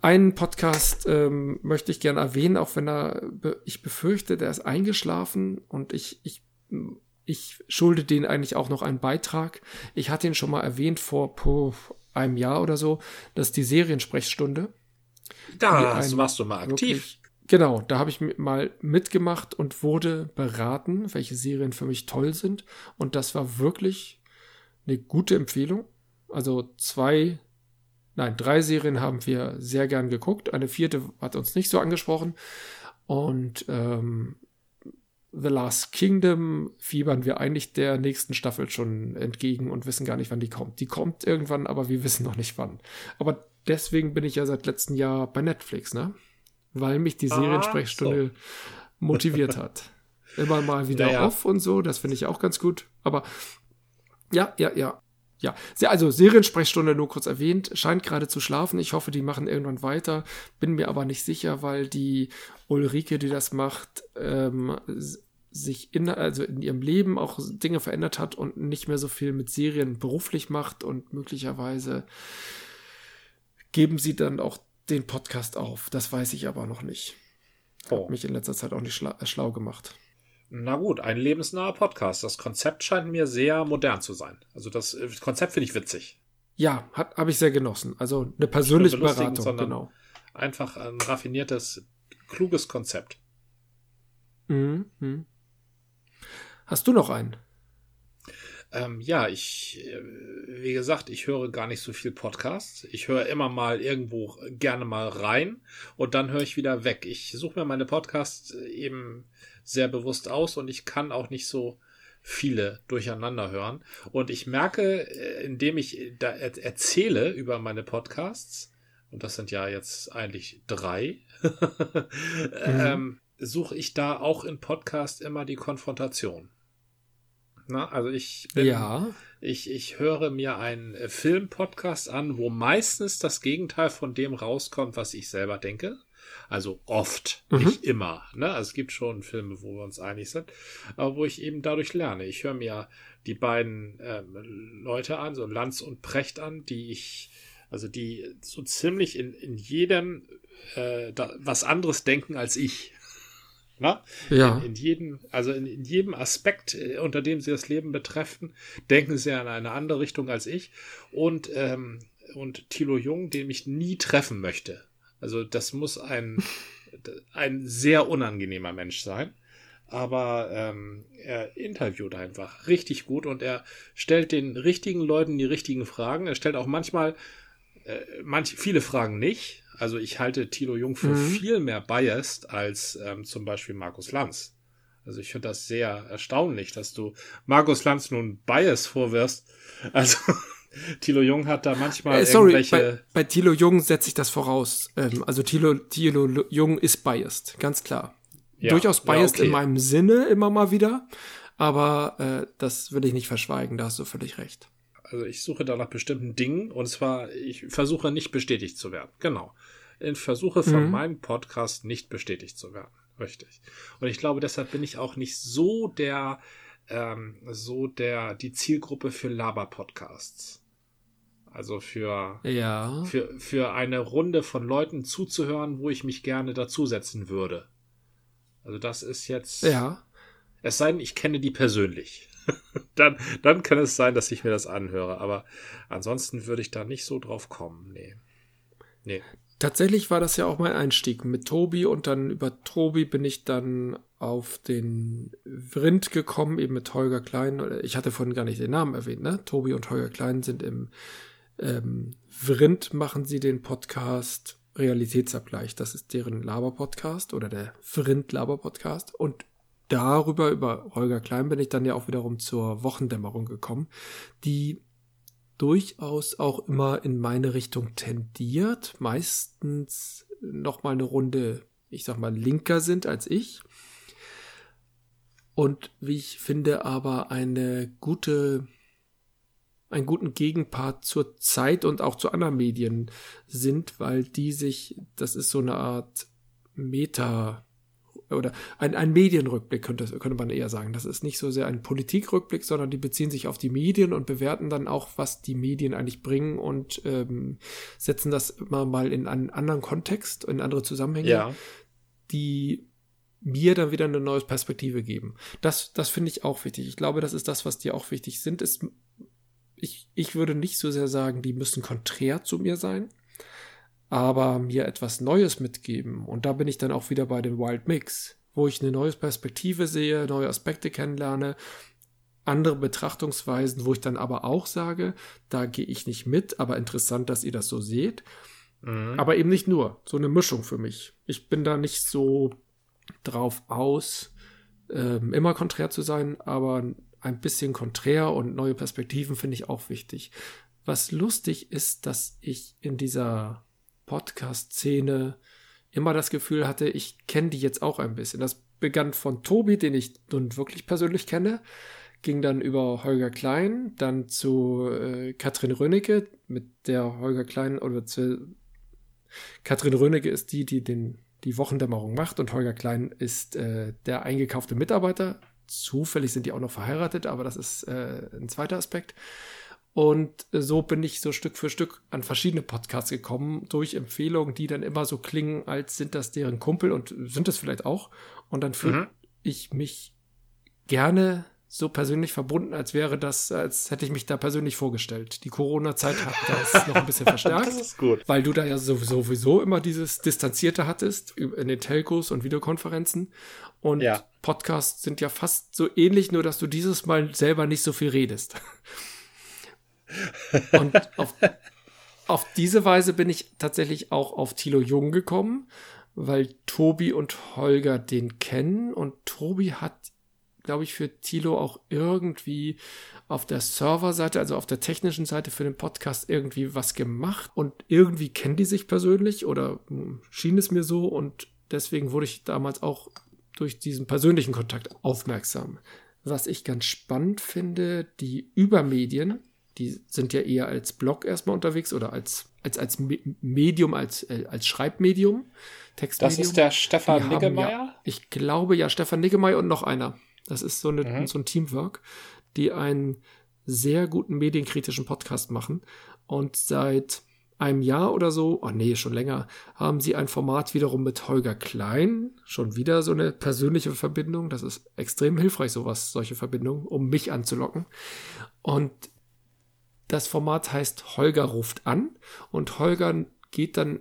Einen Podcast ähm, möchte ich gerne erwähnen, auch wenn er, ich befürchte, der ist eingeschlafen und ich, ich ich schulde denen eigentlich auch noch einen Beitrag. Ich hatte ihn schon mal erwähnt vor puh, einem Jahr oder so. Das ist die Seriensprechstunde. Da warst du mal aktiv. Wirklich, genau, da habe ich mal mitgemacht und wurde beraten, welche Serien für mich toll sind. Und das war wirklich eine gute Empfehlung. Also zwei, nein, drei Serien haben wir sehr gern geguckt. Eine vierte hat uns nicht so angesprochen. Und ähm, The Last Kingdom fiebern wir eigentlich der nächsten Staffel schon entgegen und wissen gar nicht, wann die kommt. Die kommt irgendwann, aber wir wissen noch nicht wann. Aber deswegen bin ich ja seit letztem Jahr bei Netflix, ne? Weil mich die Seriensprechstunde ah, so. motiviert hat. Immer mal wieder naja. off und so, das finde ich auch ganz gut. Aber ja, ja, ja. Ja, also Seriensprechstunde nur kurz erwähnt, scheint gerade zu schlafen. Ich hoffe, die machen irgendwann weiter. Bin mir aber nicht sicher, weil die Ulrike, die das macht, ähm, sich in, also in ihrem Leben auch Dinge verändert hat und nicht mehr so viel mit Serien beruflich macht und möglicherweise geben sie dann auch den Podcast auf. Das weiß ich aber noch nicht. Oh. Hat mich in letzter Zeit auch nicht schla schlau gemacht. Na gut, ein lebensnaher Podcast. Das Konzept scheint mir sehr modern zu sein. Also das äh, Konzept finde ich witzig. Ja, habe ich sehr genossen. Also eine persönliche Beratung, genau. Einfach ein raffiniertes, kluges Konzept. Mhm. Hast du noch einen? Ähm, ja, ich, äh, wie gesagt, ich höre gar nicht so viel Podcasts. Ich höre immer mal irgendwo gerne mal rein und dann höre ich wieder weg. Ich suche mir meine Podcasts eben sehr bewusst aus und ich kann auch nicht so viele durcheinander hören. Und ich merke, äh, indem ich da erzähle über meine Podcasts, und das sind ja jetzt eigentlich drei, mhm. ähm, suche ich da auch in Podcast immer die Konfrontation. Na, also ich bin, ja. ich, ich höre mir einen Film-Podcast an, wo meistens das Gegenteil von dem rauskommt, was ich selber denke. Also oft, mhm. nicht immer. Ne? Also es gibt schon Filme, wo wir uns einig sind, aber wo ich eben dadurch lerne. Ich höre mir die beiden ähm, Leute an, so Lanz und Precht an, die ich, also die so ziemlich in, in jedem äh, da, was anderes denken als ich. Na? Ja. In, in, jedem, also in, in, jedem Aspekt, äh, unter dem sie das Leben betreffen, denken sie an eine andere Richtung als ich. Und, ähm, und Thilo Jung, den ich nie treffen möchte. Also das muss ein, ein sehr unangenehmer Mensch sein. Aber ähm, er interviewt einfach richtig gut und er stellt den richtigen Leuten die richtigen Fragen. Er stellt auch manchmal äh, manch, viele Fragen nicht. Also ich halte Tilo Jung für mhm. viel mehr biased als ähm, zum Beispiel Markus Lanz. Also ich finde das sehr erstaunlich, dass du Markus Lanz nun Bias vorwirfst. Also Thilo Jung hat da manchmal äh, sorry, irgendwelche. Bei, bei Thilo Jung setze ich das voraus. Ähm, also Thilo, Thilo Jung ist biased, ganz klar. Ja, Durchaus biased ja, okay. in meinem Sinne immer mal wieder. Aber äh, das will ich nicht verschweigen, da hast du völlig recht. Also ich suche da nach bestimmten Dingen und zwar, ich versuche nicht bestätigt zu werden. Genau. Ich versuche von mhm. meinem Podcast nicht bestätigt zu werden. Richtig. Und ich glaube, deshalb bin ich auch nicht so der ähm, so der, die Zielgruppe für Laber-Podcasts. Also für, ja. für, für eine Runde von Leuten zuzuhören, wo ich mich gerne dazusetzen würde. Also das ist jetzt. Ja. Es sei denn, ich kenne die persönlich. dann, dann kann es sein, dass ich mir das anhöre. Aber ansonsten würde ich da nicht so drauf kommen. Nee. Nee. Tatsächlich war das ja auch mein Einstieg mit Tobi und dann über Tobi bin ich dann auf den Vrind gekommen, eben mit Holger Klein. Ich hatte vorhin gar nicht den Namen erwähnt, ne? Tobi und Holger Klein sind im ähm, Vrind machen sie den Podcast Realitätsabgleich. Das ist deren Laber-Podcast oder der Vrind Laber-Podcast. Und darüber, über Holger Klein, bin ich dann ja auch wiederum zur Wochendämmerung gekommen, die durchaus auch immer in meine Richtung tendiert, meistens noch mal eine Runde, ich sag mal, linker sind als ich. Und wie ich finde, aber eine gute, einen guten Gegenpart zur Zeit und auch zu anderen Medien sind, weil die sich, das ist so eine Art Meta, oder ein, ein Medienrückblick könnte, könnte man eher sagen. Das ist nicht so sehr ein Politikrückblick, sondern die beziehen sich auf die Medien und bewerten dann auch, was die Medien eigentlich bringen und ähm, setzen das immer mal in einen anderen Kontext, in andere Zusammenhänge, ja. die mir dann wieder eine neue Perspektive geben. Das, das finde ich auch wichtig. Ich glaube, das ist das, was dir auch wichtig sind. Es ich, ich würde nicht so sehr sagen, die müssen konträr zu mir sein, aber mir etwas Neues mitgeben. Und da bin ich dann auch wieder bei dem Wild Mix, wo ich eine neue Perspektive sehe, neue Aspekte kennenlerne, andere Betrachtungsweisen, wo ich dann aber auch sage, da gehe ich nicht mit, aber interessant, dass ihr das so seht. Mhm. Aber eben nicht nur, so eine Mischung für mich. Ich bin da nicht so drauf aus, ähm, immer konträr zu sein, aber ein bisschen konträr und neue Perspektiven finde ich auch wichtig. Was lustig ist, dass ich in dieser Podcast-Szene immer das Gefühl hatte, ich kenne die jetzt auch ein bisschen. Das begann von Tobi, den ich nun wirklich persönlich kenne, ging dann über Holger Klein, dann zu äh, Katrin Rönnecke, mit der Holger Klein oder zu Katrin Rönnecke ist die, die den, die Wochendämmerung macht und Holger Klein ist äh, der eingekaufte Mitarbeiter. Zufällig sind die auch noch verheiratet, aber das ist äh, ein zweiter Aspekt. Und so bin ich so Stück für Stück an verschiedene Podcasts gekommen, durch Empfehlungen, die dann immer so klingen, als sind das deren Kumpel und sind es vielleicht auch. Und dann fühle mhm. ich mich gerne so persönlich verbunden, als wäre das, als hätte ich mich da persönlich vorgestellt. Die Corona-Zeit hat das noch ein bisschen verstärkt. das ist gut. Weil du da ja sowieso immer dieses Distanzierte hattest in den Telcos und Videokonferenzen. Und ja. Podcasts sind ja fast so ähnlich, nur dass du dieses Mal selber nicht so viel redest. und auf, auf diese Weise bin ich tatsächlich auch auf Thilo Jung gekommen, weil Tobi und Holger den kennen. Und Tobi hat glaube ich, für Tilo auch irgendwie auf der Serverseite, also auf der technischen Seite für den Podcast irgendwie was gemacht. Und irgendwie kennen die sich persönlich oder hm, schien es mir so. Und deswegen wurde ich damals auch durch diesen persönlichen Kontakt aufmerksam. Was ich ganz spannend finde, die Übermedien, die sind ja eher als Blog erstmal unterwegs oder als, als, als Medium, als, äh, als Schreibmedium. Textmedium. Das ist der Stefan Niggemeier? Ja, ich glaube ja, Stefan Niggemeier und noch einer. Das ist so, eine, mhm. so ein Teamwork, die einen sehr guten medienkritischen Podcast machen. Und seit einem Jahr oder so, oh nee, schon länger, haben sie ein Format wiederum mit Holger Klein. Schon wieder so eine persönliche Verbindung. Das ist extrem hilfreich, sowas, solche Verbindungen, um mich anzulocken. Und das Format heißt Holger ruft an und Holger geht dann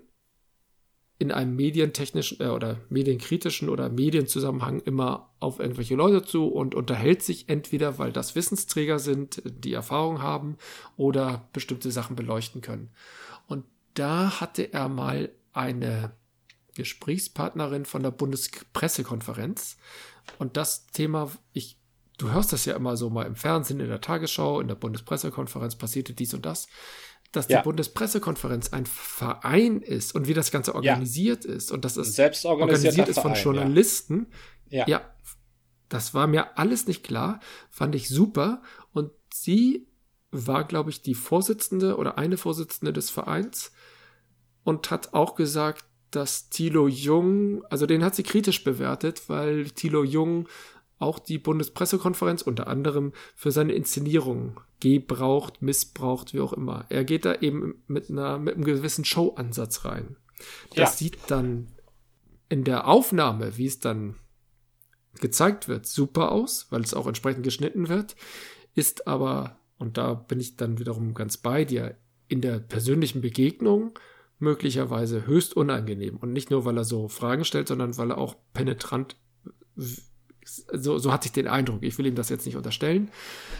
in einem medientechnischen äh, oder medienkritischen oder Medienzusammenhang immer auf irgendwelche Leute zu und unterhält sich entweder, weil das Wissensträger sind, die Erfahrung haben oder bestimmte Sachen beleuchten können. Da hatte er mal eine Gesprächspartnerin von der Bundespressekonferenz und das Thema, ich, du hörst das ja immer so mal im Fernsehen, in der Tagesschau, in der Bundespressekonferenz passierte dies und das dass ja. die Bundespressekonferenz ein Verein ist und wie das Ganze organisiert ja. ist und dass es Selbst organisiert ist von Verein, Journalisten. Ja. ja, das war mir alles nicht klar, fand ich super. Und sie war, glaube ich, die Vorsitzende oder eine Vorsitzende des Vereins und hat auch gesagt, dass Thilo Jung, also den hat sie kritisch bewertet, weil Thilo Jung auch die Bundespressekonferenz unter anderem für seine Inszenierung gebraucht, missbraucht, wie auch immer. Er geht da eben mit einer mit einem gewissen Showansatz rein. Das ja. sieht dann in der Aufnahme, wie es dann gezeigt wird, super aus, weil es auch entsprechend geschnitten wird, ist aber und da bin ich dann wiederum ganz bei dir in der persönlichen Begegnung möglicherweise höchst unangenehm und nicht nur weil er so Fragen stellt, sondern weil er auch penetrant so, so hatte ich den Eindruck, ich will ihm das jetzt nicht unterstellen,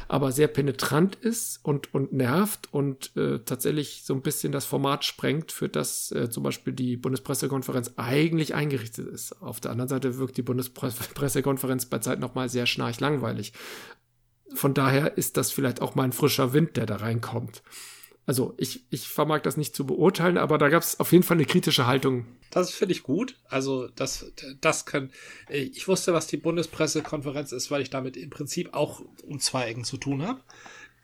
aber sehr penetrant ist und, und nervt und äh, tatsächlich so ein bisschen das Format sprengt, für das äh, zum Beispiel die Bundespressekonferenz eigentlich eingerichtet ist. Auf der anderen Seite wirkt die Bundespressekonferenz bei Zeit nochmal sehr schnarch langweilig. Von daher ist das vielleicht auch mal ein frischer Wind, der da reinkommt. Also ich, ich vermag das nicht zu beurteilen, aber da gab es auf jeden Fall eine kritische Haltung. Das finde ich gut. Also das, das kann. Ich wusste, was die Bundespressekonferenz ist, weil ich damit im Prinzip auch um zwei Ecken zu tun habe.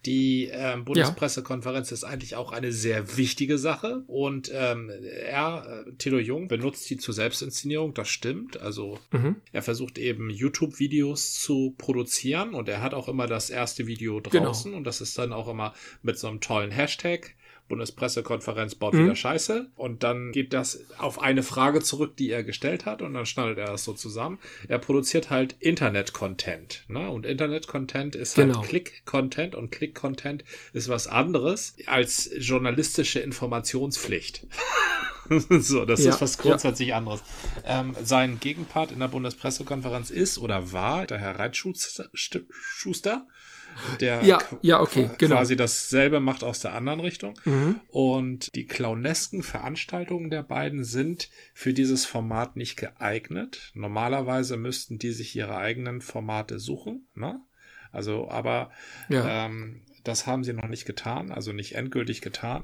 Die ähm, Bundespressekonferenz ja. ist eigentlich auch eine sehr wichtige Sache und ähm, er, äh, Tilo Jung, benutzt die zur Selbstinszenierung, das stimmt. Also mhm. er versucht eben YouTube-Videos zu produzieren und er hat auch immer das erste Video genau. draußen genau. und das ist dann auch immer mit so einem tollen Hashtag Bundespressekonferenz baut mhm. wieder Scheiße. Und dann geht das auf eine Frage zurück, die er gestellt hat. Und dann schneidet er das so zusammen. Er produziert halt Internet-Content. Ne? Und Internet-Content ist halt genau. Click-Content. Und Click-Content ist was anderes als journalistische Informationspflicht. so, das ja, ist was grundsätzlich ja. anderes. Ähm, sein Gegenpart in der Bundespressekonferenz ist oder war der Herr Reitschuster, der ja, ja, okay, genau. quasi dasselbe macht aus der anderen Richtung. Mhm. Und die clownesken Veranstaltungen der beiden sind für dieses Format nicht geeignet. Normalerweise müssten die sich ihre eigenen Formate suchen. Ne? Also, aber ja. ähm, das haben sie noch nicht getan, also nicht endgültig getan.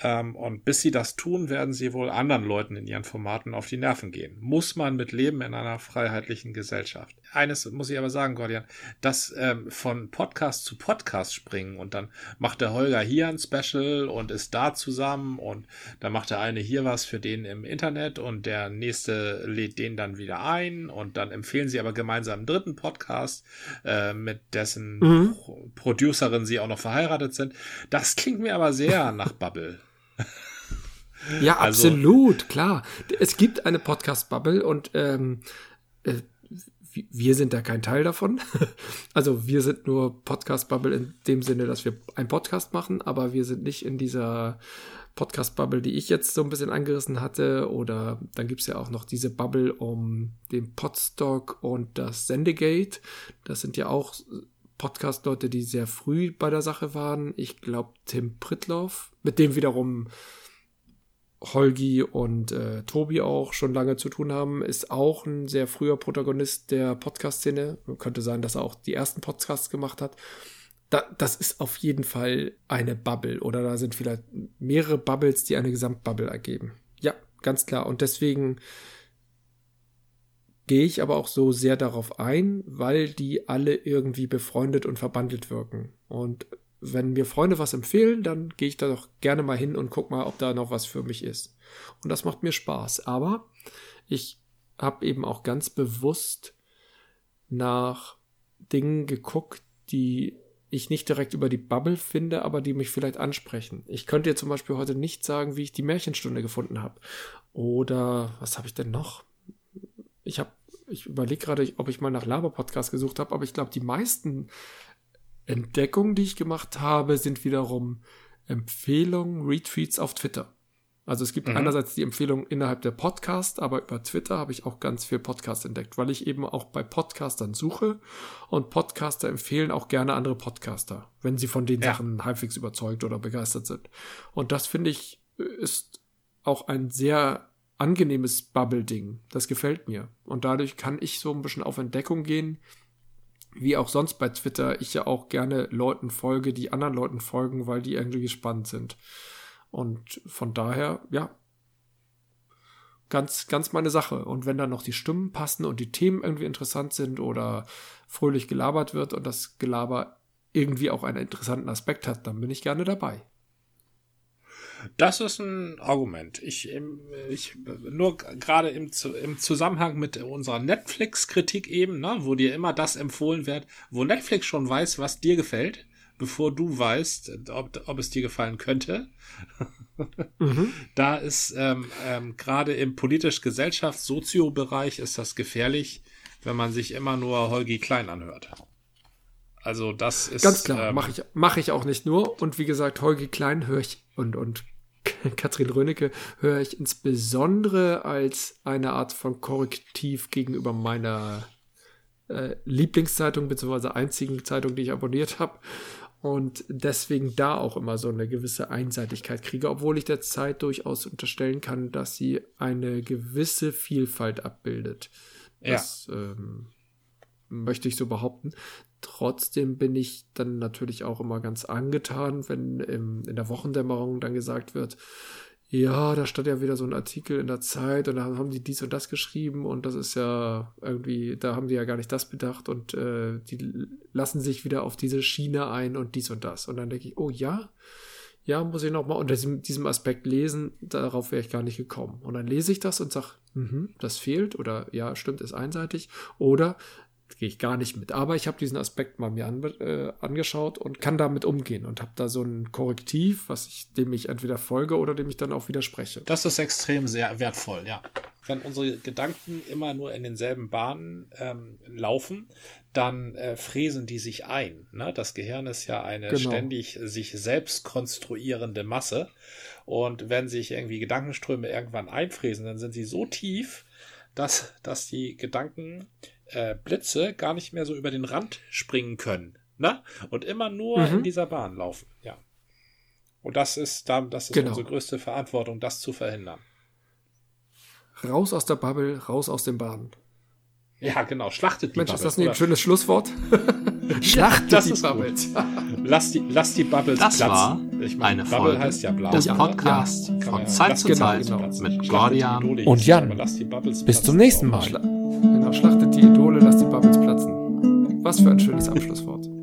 Ähm, und bis sie das tun, werden sie wohl anderen Leuten in ihren Formaten auf die Nerven gehen. Muss man mit leben in einer freiheitlichen Gesellschaft. Eines muss ich aber sagen, Gordian, das ähm, von Podcast zu Podcast springen und dann macht der Holger hier ein Special und ist da zusammen und dann macht der eine hier was für den im Internet und der nächste lädt den dann wieder ein und dann empfehlen sie aber gemeinsam einen dritten Podcast, äh, mit dessen mhm. Producerin sie auch noch verheiratet sind. Das klingt mir aber sehr nach Bubble. Ja, also, absolut, klar. Es gibt eine Podcast-Bubble und ähm, äh, wir sind da kein Teil davon. Also wir sind nur Podcast-Bubble in dem Sinne, dass wir einen Podcast machen, aber wir sind nicht in dieser Podcast-Bubble, die ich jetzt so ein bisschen angerissen hatte. Oder dann gibt's ja auch noch diese Bubble um den Podstock und das Sendegate. Das sind ja auch Podcast-Leute, die sehr früh bei der Sache waren. Ich glaube, Tim Pritloff, mit dem wiederum Holgi und äh, Tobi auch schon lange zu tun haben, ist auch ein sehr früher Protagonist der Podcast-Szene. Könnte sein, dass er auch die ersten Podcasts gemacht hat. Da, das ist auf jeden Fall eine Bubble oder da sind vielleicht mehrere Bubbles, die eine Gesamtbubble ergeben. Ja, ganz klar. Und deswegen gehe ich aber auch so sehr darauf ein, weil die alle irgendwie befreundet und verbandelt wirken. Und wenn mir Freunde was empfehlen, dann gehe ich da doch gerne mal hin und guck mal, ob da noch was für mich ist. Und das macht mir Spaß. Aber ich habe eben auch ganz bewusst nach Dingen geguckt, die ich nicht direkt über die Bubble finde, aber die mich vielleicht ansprechen. Ich könnte dir zum Beispiel heute nicht sagen, wie ich die Märchenstunde gefunden habe. Oder was habe ich denn noch? Ich habe, ich überlege gerade, ob ich mal nach Laber-Podcast gesucht habe, aber ich glaube, die meisten Entdeckungen, die ich gemacht habe, sind wiederum Empfehlungen, Retweets auf Twitter. Also es gibt mhm. einerseits die Empfehlung innerhalb der Podcast, aber über Twitter habe ich auch ganz viel Podcast entdeckt, weil ich eben auch bei Podcastern suche und Podcaster empfehlen auch gerne andere Podcaster, wenn sie von den ja. Sachen halbwegs überzeugt oder begeistert sind. Und das finde ich ist auch ein sehr angenehmes Bubble-Ding. Das gefällt mir. Und dadurch kann ich so ein bisschen auf Entdeckung gehen, wie auch sonst bei Twitter, ich ja auch gerne Leuten folge, die anderen Leuten folgen, weil die irgendwie spannend sind. Und von daher, ja, ganz, ganz meine Sache. Und wenn dann noch die Stimmen passen und die Themen irgendwie interessant sind oder fröhlich gelabert wird und das Gelaber irgendwie auch einen interessanten Aspekt hat, dann bin ich gerne dabei. Das ist ein Argument. Ich, ich nur gerade im, im Zusammenhang mit unserer Netflix-Kritik eben, ne, wo dir immer das empfohlen wird, wo Netflix schon weiß, was dir gefällt, bevor du weißt, ob, ob es dir gefallen könnte. mhm. Da ist ähm, ähm, gerade im politisch-gesellschafts-Sozio-Bereich ist das gefährlich, wenn man sich immer nur Holgi Klein anhört. Also das ist ganz klar. Ähm, mache ich mache ich auch nicht nur. Und wie gesagt, Holgi Klein höre ich und und Katrin Rönecke höre ich insbesondere als eine Art von Korrektiv gegenüber meiner äh, Lieblingszeitung, beziehungsweise einzigen Zeitung, die ich abonniert habe. Und deswegen da auch immer so eine gewisse Einseitigkeit kriege, obwohl ich der Zeit durchaus unterstellen kann, dass sie eine gewisse Vielfalt abbildet. Das ja. ähm, möchte ich so behaupten. Trotzdem bin ich dann natürlich auch immer ganz angetan, wenn im, in der Wochendämmerung dann gesagt wird, ja, da stand ja wieder so ein Artikel in der Zeit und da haben die dies und das geschrieben und das ist ja irgendwie, da haben die ja gar nicht das bedacht und äh, die lassen sich wieder auf diese Schiene ein und dies und das. Und dann denke ich, oh ja, ja, muss ich nochmal unter diesem, diesem Aspekt lesen, darauf wäre ich gar nicht gekommen. Und dann lese ich das und sage, mhm, das fehlt oder ja, stimmt, ist einseitig. Oder gehe ich gar nicht mit. Aber ich habe diesen Aspekt mal mir an, äh, angeschaut und kann damit umgehen und habe da so ein Korrektiv, was ich, dem ich entweder folge oder dem ich dann auch widerspreche. Das ist extrem sehr wertvoll, ja. Wenn unsere Gedanken immer nur in denselben Bahnen ähm, laufen, dann äh, fräsen die sich ein. Ne? Das Gehirn ist ja eine genau. ständig sich selbst konstruierende Masse. Und wenn sich irgendwie Gedankenströme irgendwann einfräsen, dann sind sie so tief, dass, dass die Gedanken äh, Blitze gar nicht mehr so über den Rand springen können. Ne? Und immer nur mhm. in dieser Bahn laufen. Ja. Und das ist, das ist genau. unsere größte Verantwortung, das zu verhindern. Raus aus der Bubble, raus aus dem Bahn. Ja, genau. Schlachtet die Mensch, Bubbles. ist das nicht ein schönes Schlusswort? Schlachtet ja, die Bubbles. lass, die, lass die Bubbles das platzen. War ich meine, eine Folge heißt ja blau. des Podcasts ja, von Zeit zu genau, Zeit genau. mit Gordian und Jan. Bis zum nächsten Mal. Genau, schlachtet die Idole, lasst die Bubbles platzen. Was für ein schönes Abschlusswort.